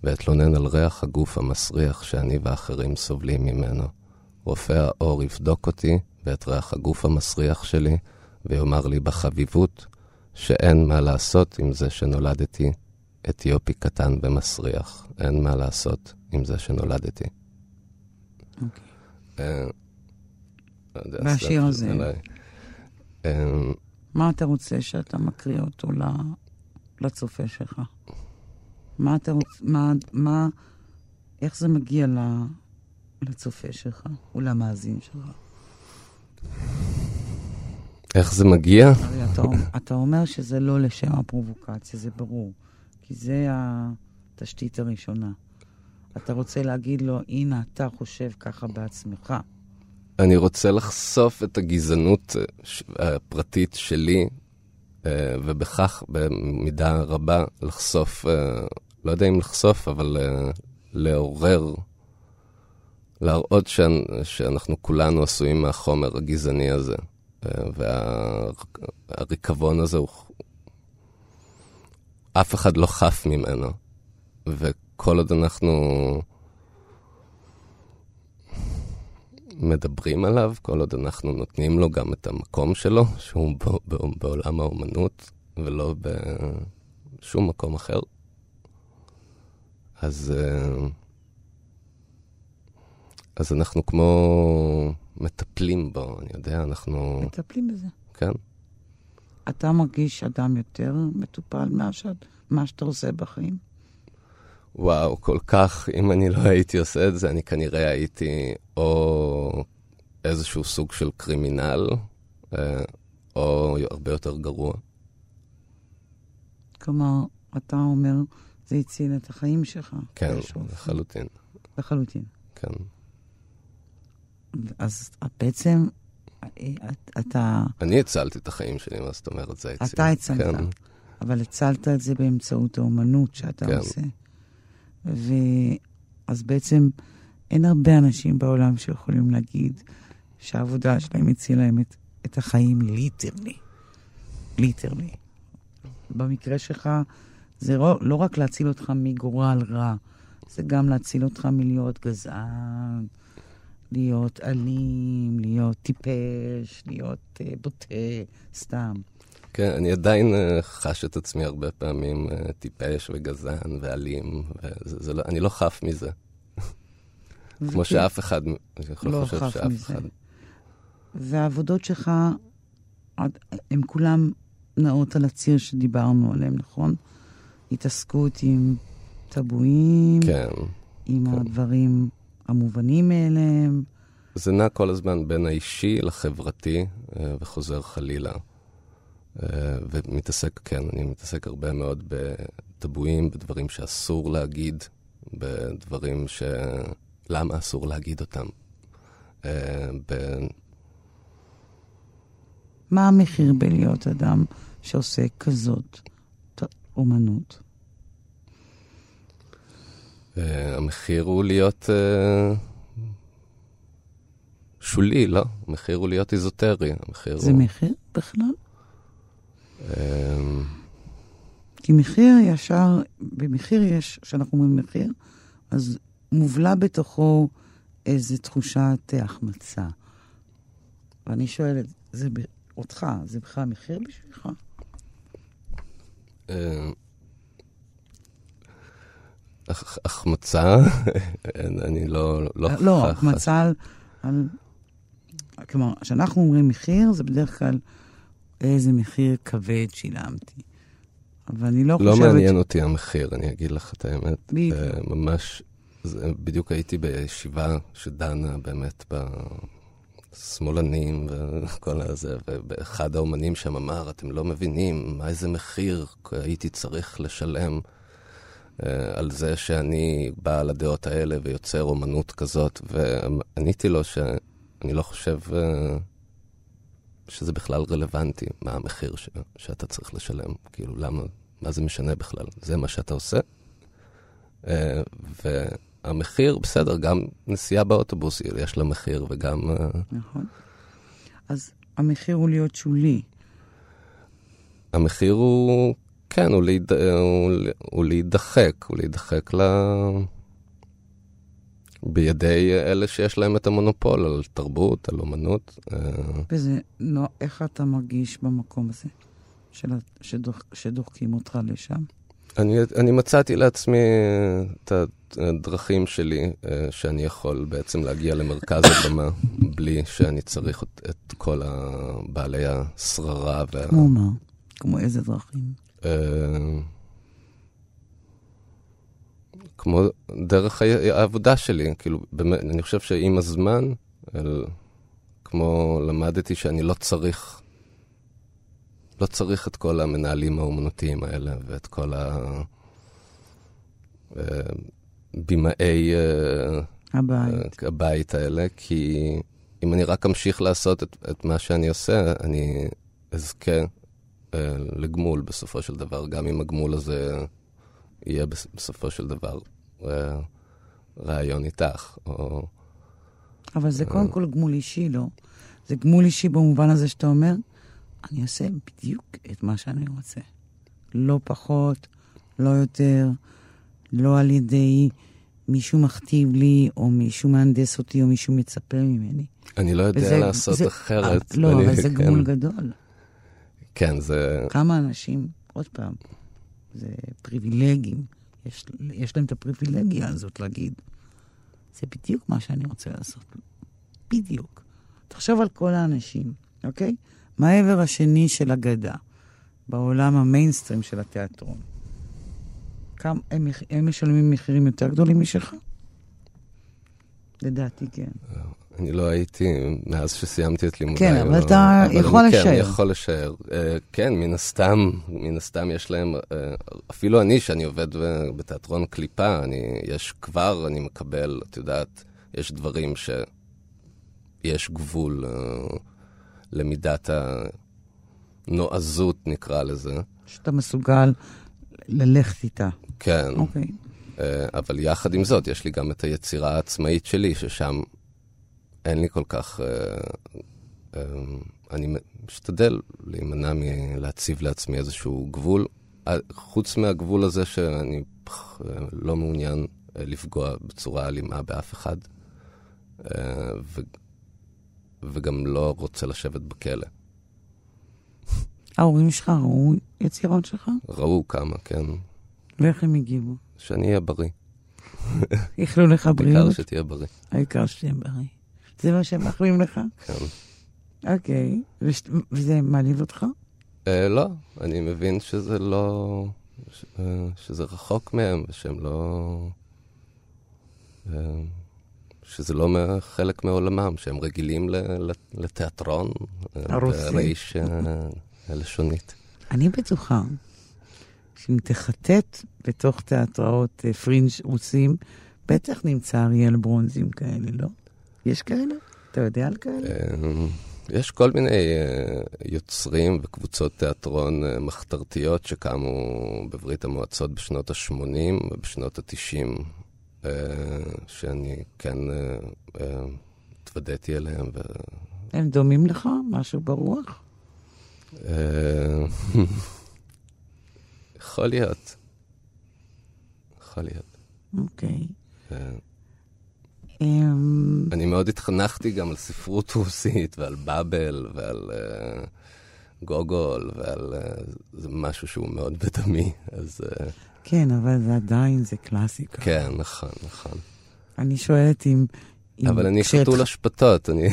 ואתלונן על ריח הגוף המסריח שאני ואחרים סובלים ממנו. רופא העור יבדוק אותי ואת ריח הגוף המסריח שלי, ויאמר לי בחביבות שאין מה לעשות עם זה שנולדתי אתיופי קטן ומסריח. אין מה לעשות עם זה שנולדתי. אוקיי. אה, לא והשיר הזה, אה, מה אתה רוצה שאתה מקריא אותו לצופה שלך? מה אתה רוצה, מה, מה, איך זה מגיע לצופה שלך ולמאזין שלך? איך זה מגיע? אתה, אתה אומר שזה לא לשם הפרובוקציה, זה ברור. כי זה התשתית הראשונה. אתה רוצה להגיד לו, הנה, אתה חושב ככה בעצמך. אני רוצה לחשוף את הגזענות אה, הפרטית שלי, אה, ובכך, במידה רבה, לחשוף, אה, לא יודע אם לחשוף, אבל לעורר, להראות שאנחנו כולנו עשויים מהחומר הגזעני הזה. והריקבון הזה הוא... אף אחד לא חף ממנו. וכל עוד אנחנו מדברים עליו, כל עוד אנחנו נותנים לו גם את המקום שלו, שהוא בעולם האומנות, ולא בשום מקום אחר, אז, אה, אז אנחנו כמו מטפלים בו, אני יודע, אנחנו... מטפלים בזה. כן. אתה מרגיש אדם יותר מטופל ממה שאתה עושה בחיים? וואו, כל כך, אם אני לא הייתי עושה את זה, אני כנראה הייתי או איזשהו סוג של קרימינל, אה, או הרבה יותר גרוע. כלומר, אתה אומר, זה הציל את החיים שלך. כן, לחלוטין. לחלוטין. כן. אז בעצם, אתה... אני הצלתי את החיים שלי, מה זאת אומרת? זה הציל. אתה הצלת, כן. אבל הצלת את זה באמצעות האומנות שאתה כן. עושה. ואז בעצם אין הרבה אנשים בעולם שיכולים להגיד שהעבודה שלהם הצילה להם את, את החיים literally. literally. במקרה שלך, זה לא, לא רק להציל אותך מגורל רע, זה גם להציל אותך מלהיות גזען, להיות אלים, להיות טיפש, להיות uh, בוטה, סתם. כן, אני עדיין uh, חש את עצמי הרבה פעמים uh, טיפש וגזען ואלים, ואני לא חף מזה. כמו שאף אחד, אני יכול לא חושב שאף מזה. אחד. והעבודות שלך, הן כולן נעות על הציר שדיברנו עליהם, נכון? התעסקות עם טבואים, כן. עם כן. הדברים המובנים מאליהם. זה נע כל הזמן בין האישי לחברתי, אה, וחוזר חלילה. אה, ומתעסק, כן, אני מתעסק הרבה מאוד בטבואים, בדברים שאסור להגיד, בדברים ש... למה אסור להגיד אותם. אה, ב... מה המחיר בלהיות אדם שעושה כזאת אומנות? המחיר הוא להיות uh, שולי, לא? המחיר הוא להיות איזוטרי. המחיר זה הוא... מחיר בכלל? Uh, כי מחיר ישר, במחיר יש, כשאנחנו אומרים מחיר, אז מובלע בתוכו איזו תחושת החמצה. ואני שואלת, זה ב... אותך, זה בכלל מחיר בשבילך? החמצה, אני לא... לא, לא, החמצה על, על... כלומר, כשאנחנו אומרים מחיר, זה בדרך כלל איזה מחיר כבד שילמתי. אבל אני לא, לא חושבת... לא מעניין אותי המחיר, אני אגיד לך את האמת. בדיוק. ממש, זה, בדיוק הייתי בישיבה שדנה באמת בשמאלנים וכל הזה, ואחד האומנים שם אמר, אתם לא מבינים מה איזה מחיר הייתי צריך לשלם. על זה שאני בעל הדעות האלה ויוצר אומנות כזאת, ועניתי לו שאני לא חושב שזה בכלל רלוונטי, מה המחיר ש, שאתה צריך לשלם. כאילו, למה, מה זה משנה בכלל? זה מה שאתה עושה. והמחיר, בסדר, גם נסיעה באוטובוס יש לה מחיר, וגם... נכון. אז המחיר הוא להיות שולי. המחיר הוא... כן, הוא, להיד... הוא, הוא להידחק, הוא להידחק ל... בידי אלה שיש להם את המונופול על תרבות, על אומנות. וזה, לא, איך אתה מרגיש במקום הזה, של, שדוח, שדוחקים אותך לשם? אני, אני מצאתי לעצמי את הדרכים שלי, שאני יכול בעצם להגיע למרכז הבמה, בלי שאני צריך את, את כל בעלי השררה. וה... כמו מה? כמו איזה דרכים? כמו דרך העבודה שלי, כאילו, באמת, אני חושב שעם הזמן, אל, כמו למדתי שאני לא צריך, לא צריך את כל המנהלים האומנותיים האלה, ואת כל הבימאי הבית. הבית האלה, כי אם אני רק אמשיך לעשות את, את מה שאני עושה, אני אזכה לגמול בסופו של דבר, גם אם הגמול הזה יהיה בסופו של דבר רעיון איתך. או... אבל זה קודם כל גמול אישי, לא? זה גמול אישי במובן הזה שאתה אומר, אני אעשה בדיוק את מה שאני רוצה. לא פחות, לא יותר, לא על ידי מישהו מכתיב לי, או מישהו מהנדס אותי, או מישהו מצפה ממני. אני לא יודע וזה, לעשות זה, אחרת. לא, אני, אבל זה כן. גמול גדול. כן, זה... כמה אנשים, עוד פעם, זה פריבילגים, יש, יש להם את הפריבילגיה הזאת להגיד, זה בדיוק מה שאני רוצה לעשות. בדיוק. תחשוב על כל האנשים, אוקיי? מה העבר השני של הגדה, בעולם המיינסטרים של התיאטרון? כמה, הם, הם משלמים מחירים יותר גדולים משלך? לדעתי כן. אני לא הייתי מאז שסיימתי את לימודיי. כן, אבל אתה יכול לשער. כן, אני יכול לשער. כן, מן הסתם, מן הסתם יש להם, אפילו אני, שאני עובד בתיאטרון קליפה, אני, יש כבר, אני מקבל, את יודעת, יש דברים שיש גבול למידת הנועזות, נקרא לזה. שאתה מסוגל ללכת איתה. כן. אוקיי. אבל יחד עם זאת, יש לי גם את היצירה העצמאית שלי, ששם אין לי כל כך... אני משתדל להימנע מלהציב לעצמי איזשהו גבול, חוץ מהגבול הזה שאני לא מעוניין לפגוע בצורה אלימה באף אחד. ו... וגם לא רוצה לשבת בכלא. ההורים שלך ראו יצירות שלך? ראו כמה, כן. ואיך הם הגיבו? שאני אהיה בריא. איחלו לך בריאות? העיקר שתהיה בריא. העיקר שתהיה בריא. זה מה שהם מאחלים לך? כן. אוקיי. וש... וזה מעליב אותך? אה, לא, אני מבין שזה לא... ש... אה, שזה רחוק מהם, ושהם לא... אה, שזה לא חלק מעולמם, שהם רגילים לתיאטרון. הרוסי. ברייש לשונית. אני בטוחה שאם תחטט בתוך תיאטראות פרינג' רוסים, בטח נמצא אריאל ברונזים כאלה, לא? יש כאלה? אתה יודע על כאלה? יש כל מיני יוצרים וקבוצות תיאטרון מחתרתיות שקמו בברית המועצות בשנות ה-80 ובשנות ה-90. שאני כן התוודעתי אליהם. ו... הם דומים לך? משהו ברוח? יכול להיות. יכול להיות. אוקיי. אני מאוד התחנכתי גם על ספרות רוסית ועל באבל ועל גוגול ועל... זה משהו שהוא מאוד בדמי, אז... כן, אבל זה עדיין, זה קלאסיקה. כן, נכון, נכון. אני שואלת אם... אבל אני חתול אשפתות, אני...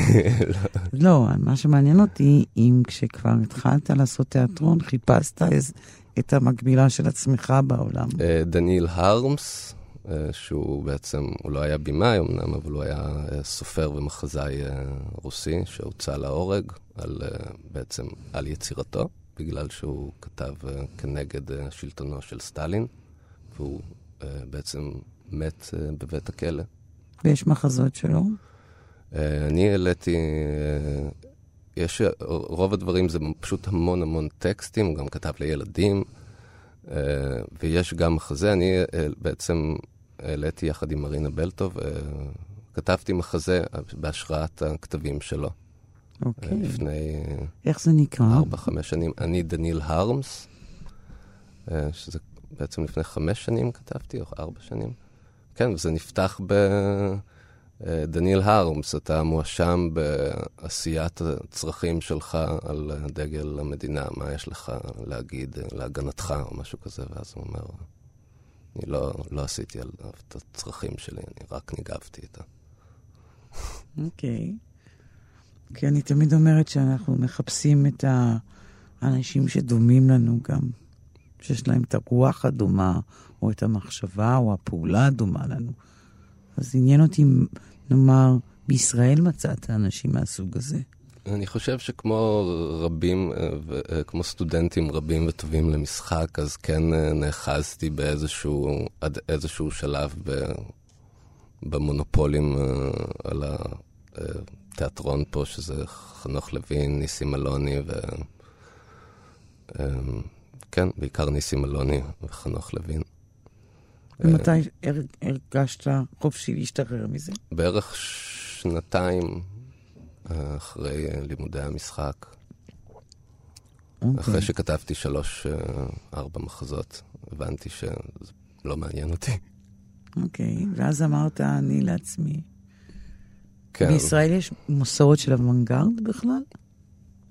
לא, מה שמעניין אותי, אם כשכבר התחלת לעשות תיאטרון, חיפשת את המקבילה של עצמך בעולם. דניאל הרמס, שהוא בעצם, הוא לא היה במאי אמנם, אבל הוא היה סופר ומחזאי רוסי, שהוצא להורג על, בעצם על יצירתו. בגלל שהוא כתב כנגד שלטונו של סטלין, והוא בעצם מת בבית הכלא. ויש מחזות שלו? אני העליתי, יש, רוב הדברים זה פשוט המון המון טקסטים, הוא גם כתב לילדים, ויש גם מחזה. אני uh, בעצם העליתי יחד עם מרינה בלטוב, uh, כתבתי מחזה בהשראת הכתבים שלו. אוקיי. לפני... איך זה נקרא? ארבע, חמש שנים. אני דניל הרמס, שזה בעצם לפני חמש שנים כתבתי, או ארבע שנים. כן, וזה נפתח ב... דניאל הרמס, אתה מואשם בעשיית הצרכים שלך על דגל המדינה, מה יש לך להגיד להגנתך או משהו כזה, ואז הוא אומר, אני לא, לא עשיתי עליו את הצרכים שלי, אני רק ניגבתי איתה. אוקיי. Okay. כי אני תמיד אומרת שאנחנו מחפשים את האנשים שדומים לנו גם, שיש להם את הרוח הדומה, או את המחשבה, או הפעולה הדומה לנו. אז עניין אותי, נאמר, בישראל מצאת אנשים מהסוג הזה. אני חושב שכמו רבים, כמו סטודנטים רבים וטובים למשחק, אז כן נאחזתי באיזשהו, עד איזשהו שלב במונופולים על ה... תיאטרון פה, שזה חנוך לוין, ניסים אלוני ו... כן, בעיקר ניסים אלוני וחנוך לוין. ומתי הרגשת חופשי להשתחרר מזה? בערך שנתיים אחרי לימודי המשחק. Okay. אחרי שכתבתי שלוש, ארבע מחזות, הבנתי שזה לא מעניין אותי. אוקיי, okay, ואז אמרת אני לעצמי. כן. בישראל יש מסורת של אוונגרד בכלל?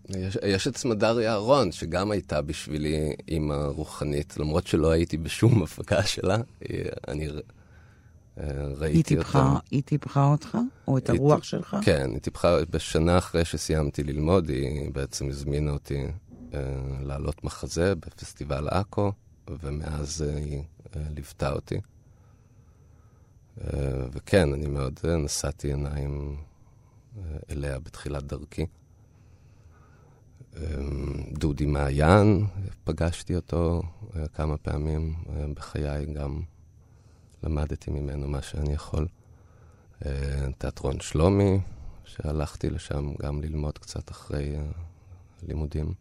יש, יש את סמדר יערון, שגם הייתה בשבילי אימא רוחנית, למרות שלא הייתי בשום הפקה שלה, אני ראיתי היא טיפחה, אותה. היא טיפחה אותך? או את הרוח שלך? כן, היא טיפחה, בשנה אחרי שסיימתי ללמוד, היא בעצם הזמינה אותי אה, לעלות מחזה בפסטיבל עכו, ומאז אה, היא אה, ליוותה אותי. וכן, אני מאוד נשאתי עיניים אליה בתחילת דרכי. דודי מעיין, פגשתי אותו כמה פעמים בחיי, גם למדתי ממנו מה שאני יכול. תיאטרון שלומי, שהלכתי לשם גם ללמוד קצת אחרי הלימודים.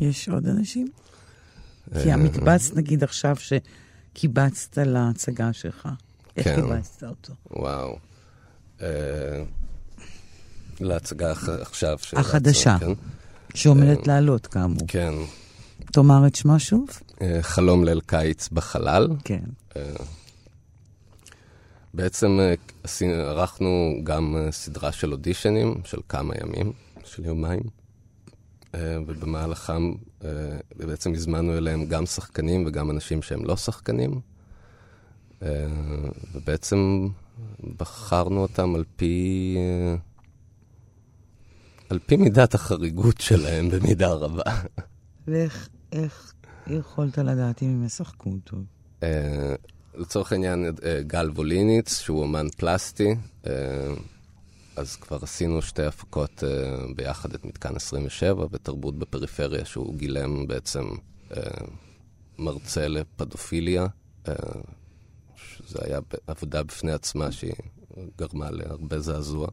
יש עוד אנשים? כי המקבץ, נגיד עכשיו שקיבצת להצגה שלך, איך כן. קיבצת אותו? וואו. להצגה עכשיו. החדשה. שעומדת לעלות, כאמור. כן. תאמר את שמה שוב. אה, חלום ליל קיץ בחלל. כן. בעצם ערכנו גם סדרה של אודישנים של כמה ימים, של יומיים, ובמהלכם בעצם הזמנו אליהם גם שחקנים וגם אנשים שהם לא שחקנים, ובעצם בחרנו אותם על פי... על פי מידת החריגות שלהם במידה רבה. ואיך איך יכולת לדעת אם הם ישחקו טוב? Uh, לצורך העניין, uh, גל ווליניץ, שהוא אומן פלסטי, uh, אז כבר עשינו שתי הפקות uh, ביחד, את מתקן 27 ותרבות בפריפריה, שהוא גילם בעצם uh, מרצה לפדופיליה, uh, שזה היה עבודה בפני עצמה שהיא גרמה להרבה זעזוע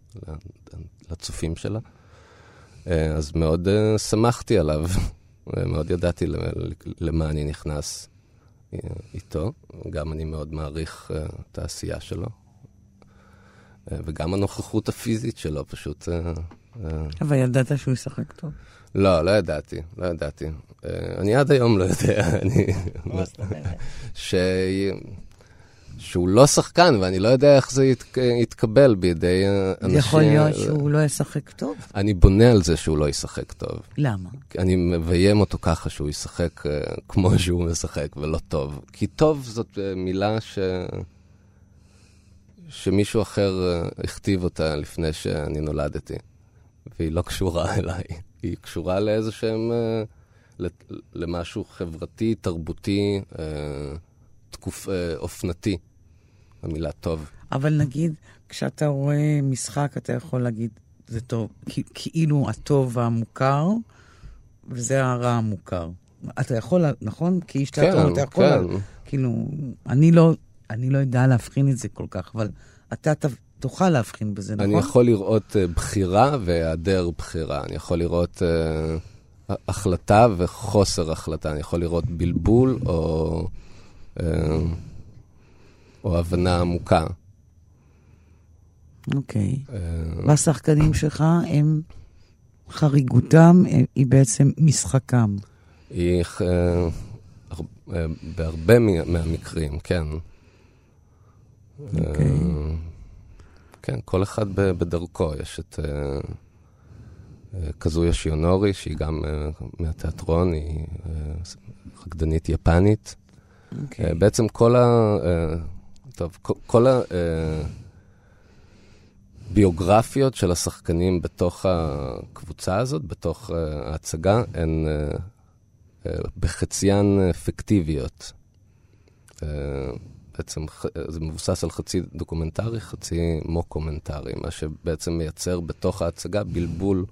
לצופים שלה. אה, אז מאוד uh, שמחתי עליו, ומאוד ידעתי למה אני נכנס אה, איתו. גם אני מאוד מעריך את העשייה שלו, וגם הנוכחות הפיזית שלו, פשוט... אבל ידעת שהוא ישחק טוב? לא, לא ידעתי, לא ידעתי. אני עד היום לא יודע, אני... מה זאת אומרת? שהוא לא שחקן, ואני לא יודע איך זה ית, יתקבל בידי אנשים. יכול להיות שהוא לא ישחק טוב? אני בונה על זה שהוא לא ישחק טוב. למה? אני מביים אותו ככה שהוא ישחק uh, כמו שהוא משחק, ולא טוב. כי טוב זאת uh, מילה ש... שמישהו אחר uh, הכתיב אותה לפני שאני נולדתי, והיא לא קשורה אליי. היא קשורה לאיזה שהם... למשהו חברתי, תרבותי, תקוף, אה, אופנתי, המילה טוב. אבל נגיד, כשאתה רואה משחק, אתה יכול להגיד, זה טוב, כאילו הטוב המוכר, וזה הרע המוכר. אתה יכול, נכון? כאיש כן, תיאטרון, אתה יכול, כן. לה, כאילו, אני לא, אני לא יודע להבחין את זה כל כך, אבל אתה ת, תוכל להבחין בזה, נכון? אני יכול לראות uh, בחירה והיעדר בחירה. אני יכול לראות uh, החלטה וחוסר החלטה. אני יכול לראות בלבול או... אה, או הבנה עמוקה. אוקיי. אה, והשחקנים שלך הם, חריגותם היא בעצם משחקם. היא אה, בהרבה מהמקרים, כן. אוקיי. כן, כל אחד בדרכו. יש את כזויה שיונורי, שהיא גם מהתיאטרון, היא רקדנית יפנית. Okay. אוקיי. אה, בעצם כל ה... אה, טוב, כל הביוגרפיות אה, של השחקנים בתוך הקבוצה הזאת, בתוך ההצגה, הן בחציין פיקטיביות. בעצם זה מבוסס על חצי דוקומנטרי, חצי מוקומנטרי, מה שבעצם מייצר בתוך ההצגה בלבול,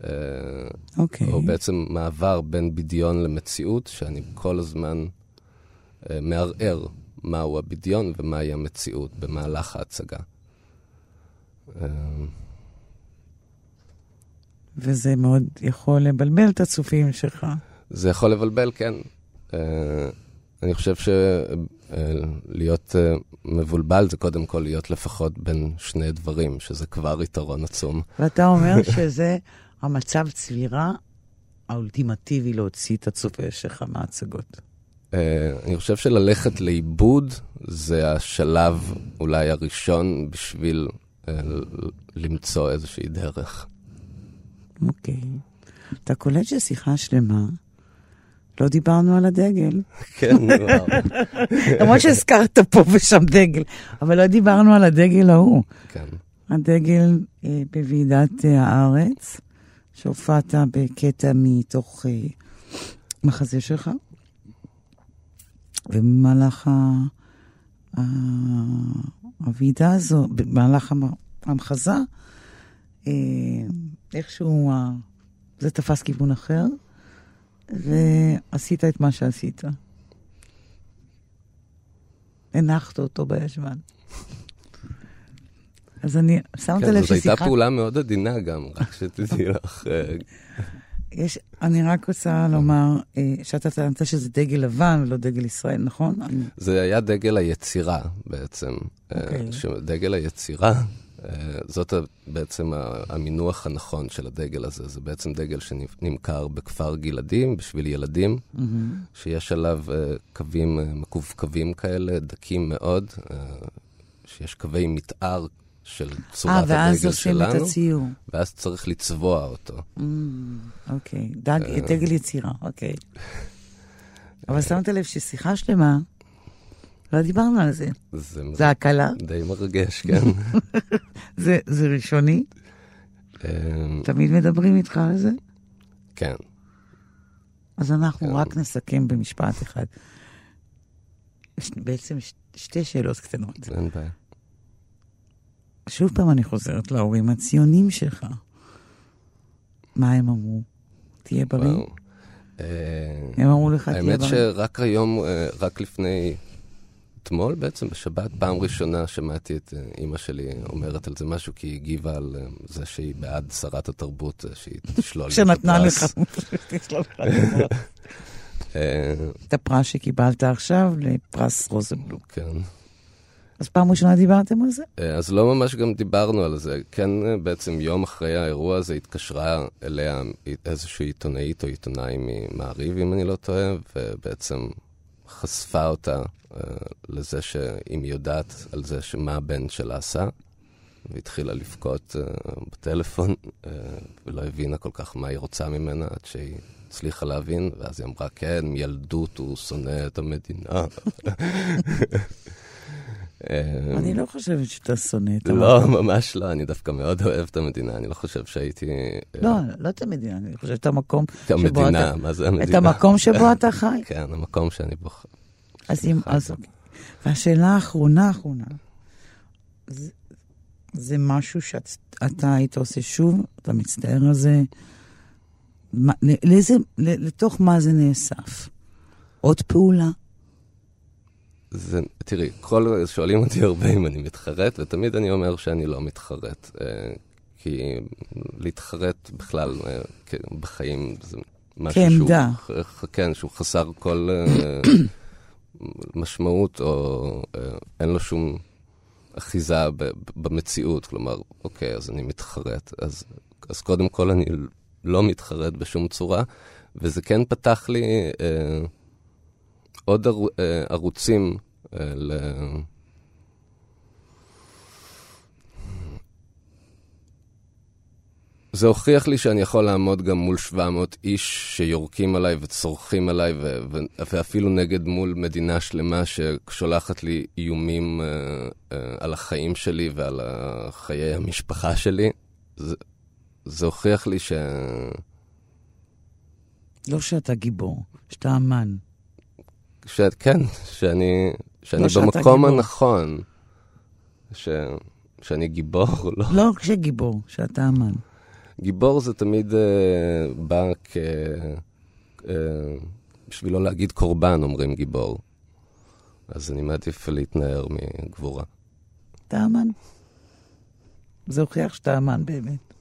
okay. אוקיי. או בעצם מעבר בין בדיון למציאות, שאני כל הזמן מערער מהו הבדיון ומהי המציאות במהלך ההצגה. אה, וזה מאוד יכול לבלבל את הצופים שלך. זה יכול לבלבל, כן. אה, אני חושב שלהיות מבולבל זה קודם כל להיות לפחות בין שני דברים, שזה כבר יתרון עצום. ואתה אומר שזה המצב צבירה האולטימטיבי להוציא את הצופה שלך מההצגות. אה, אני חושב שללכת לאיבוד זה השלב אולי הראשון בשביל uh, למצוא איזושהי דרך. אוקיי. Okay. אתה קולט ששיחה שלמה, לא דיברנו על הדגל. כן, וואו. למרות שהזכרת פה ושם דגל, אבל לא דיברנו על הדגל ההוא. כן. הדגל אה, בוועידת אה, הארץ, שהופעת בקטע מתוך אה, מחזה שלך. ובמהלך הוועידה הזו, במהלך המחזה, אה, איכשהו זה תפס כיוון אחר, ועשית את מה שעשית. הנחת אותו בישבן. אז אני שמת כן, לב ששיחה... זאת הייתה פעולה מאוד עדינה גם, רק שתדעי לך. אה, יש, אני רק רוצה לומר אה, שאתה טענת שזה דגל לבן ולא דגל ישראל, נכון? זה היה דגל היצירה בעצם. Okay. אה, אוקיי. דגל היצירה זאת בעצם המינוח הנכון של הדגל הזה. זה בעצם דגל שנמכר בכפר גלעדים בשביל ילדים, mm-hmm. שיש עליו קווים מקווקווים כאלה, דקים מאוד, שיש קווי מתאר של צורת 아, הדגל שלנו. אה, ואז עושים את הציור. ואז צריך לצבוע אותו. Mm, אוקיי, דג, דגל יצירה, אוקיי. אבל שמת לב ששיחה שלמה, לא דיברנו על זה. זה, זה הקלה. די מרגש, כן. זה, זה ראשוני? אמ, תמיד מדברים איתך על זה? כן. אז אנחנו כן. רק נסכם במשפט אחד. בעצם שתי שאלות קטנות. אין בעיה. שוב פעם אני חוזרת להורים הציונים שלך. מה הם אמרו? תהיה בריא? הם אמרו לך, תהיה בריא. האמת שרק היום, אה, רק לפני, אתמול בעצם, בשבת, פעם ראשונה שמעתי את אה, אימא שלי אומרת על זה משהו, כי היא הגיבה על אה, זה שהיא בעד שרת התרבות, שהיא תשלול את הפרס. שנתנה לך, תשלול לך את הפרס שקיבלת עכשיו לפרס רוזנבלום. כן. אז פעם ראשונה דיברתם על זה? אה, אז לא ממש גם דיברנו על זה. כן, אה, בעצם יום אחרי האירוע הזה התקשרה אליה איזושהי עיתונאית או עיתונאי ממעריב, אם אני לא טועה, ובעצם חשפה אותה uh, לזה שאם היא יודעת על זה שמה הבן שלה עשה, והתחילה לבכות uh, בטלפון, uh, ולא הבינה כל כך מה היא רוצה ממנה, עד שהיא הצליחה להבין, ואז היא אמרה, כן, מילדות הוא שונא את המדינה. אמ, אני לא חושבת שאתה שונא את המדינה. לא, ממש לא, אני דווקא מאוד אוהב את המדינה, אני לא חושב שהייתי... לא, לא את המדינה, אני חושב את המקום שבו אתה... את המדינה, מה זה המדינה? את המקום שבו אתה חי. כן, המקום שאני בוחר. אז אם... אז אוקיי. והשאלה האחרונה, האחרונה, זה משהו שאתה היית עושה שוב, אתה מצטער על זה, לאיזה, לתוך מה זה נאסף? עוד פעולה? זה, תראי, כל, שואלים אותי הרבה אם אני מתחרט, ותמיד אני אומר שאני לא מתחרט. אה, כי להתחרט בכלל אה, בחיים זה משהו כעמדה. שהוא, כן, שהוא חסר כל אה, משמעות, או אין לו שום אחיזה במציאות. כלומר, אוקיי, אז אני מתחרט. אז, אז קודם כל אני לא מתחרט בשום צורה, וזה כן פתח לי... אה, עוד אה, ערוצים אה, ל... זה הוכיח לי שאני יכול לעמוד גם מול 700 איש שיורקים עליי וצורכים עליי, ואפילו נגד מול מדינה שלמה ששולחת לי איומים uh, uh, על החיים שלי ועל חיי המשפחה שלי. זה, זה הוכיח לי ש... לא שאתה גיבור, שאתה אמן. ש... כן, שאני, שאני לא במקום הנכון. ש... שאני גיבור, לא? לא כשגיבור, שאתה אמן. גיבור זה תמיד uh, בא כ... Uh, בשביל לא להגיד קורבן, אומרים גיבור. אז אני מעדיף להתנער מגבורה. אתה אמן. זה הוכיח שאתה אמן באמת.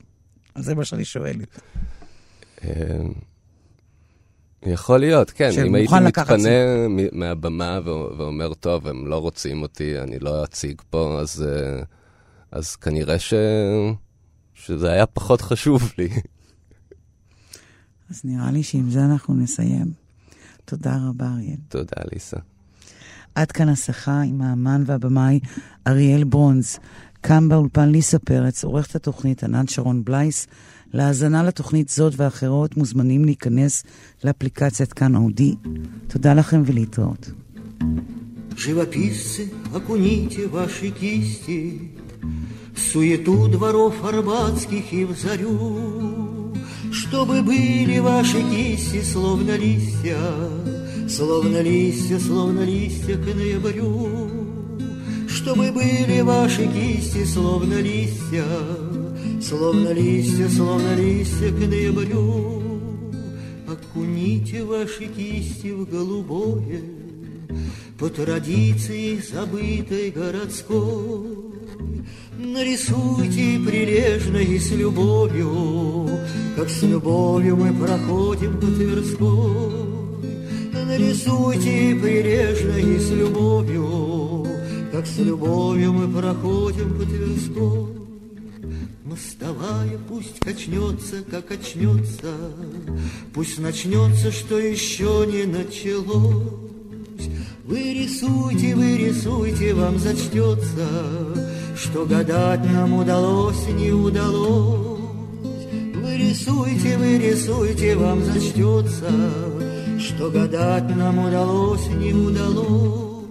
זה מה שאני שואלת. Uh, יכול להיות, כן. אם הייתי מתפנה מהבמה ואומר, טוב, הם לא רוצים אותי, אני לא אציג פה, אז, אה, אז כנראה ש... שזה היה פחות חשוב לי. אז נראה לי שעם זה אנחנו נסיים. תודה רבה, אריאל. תודה, ליסה. עד כאן השיחה עם האמן והבמאי אריאל ברונז. כאן באולפן ליסה פרץ, עורכת התוכנית ענת שרון בלייס. להאזנה לתוכנית זאת ואחרות מוזמנים להיכנס לאפליקציית כאן אודי. תודה לכם ולהתראות. Живописцы, окуните ваши кисти В суету дворов арбатских и в зарю, Чтобы были ваши кисти, словно листья, Словно листья, словно листья к ноябрю, Чтобы были ваши кисти, словно листья, Словно листья, словно листья к ноябрю, Окуните ваши кисти в голубое, По традиции забытой городской. Нарисуйте прилежно и с любовью, Как с любовью мы проходим по Тверской. Нарисуйте прилежно и с любовью, Как с любовью мы проходим по Тверской. Мая пусть качнется, как очнется, Пусть начнется, что еще не началось. Вы рисуйте, вы рисуйте, вам зачтется, Что гадать нам удалось, не удалось. Вы рисуйте, вы рисуйте, вам зачтется, Что гадать нам удалось, не удалось.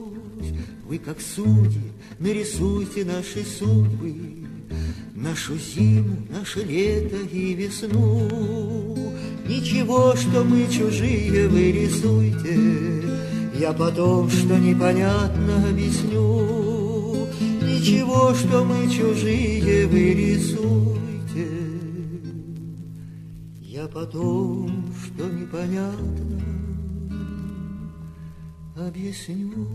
Вы, как судьи, нарисуйте наши судьбы, Нашу зиму, наше лето и весну. Ничего, что мы чужие, вы рисуйте, я потом, что непонятно, объясню. Ничего, что мы чужие, вы рисуйте. Я потом, что непонятно, объясню.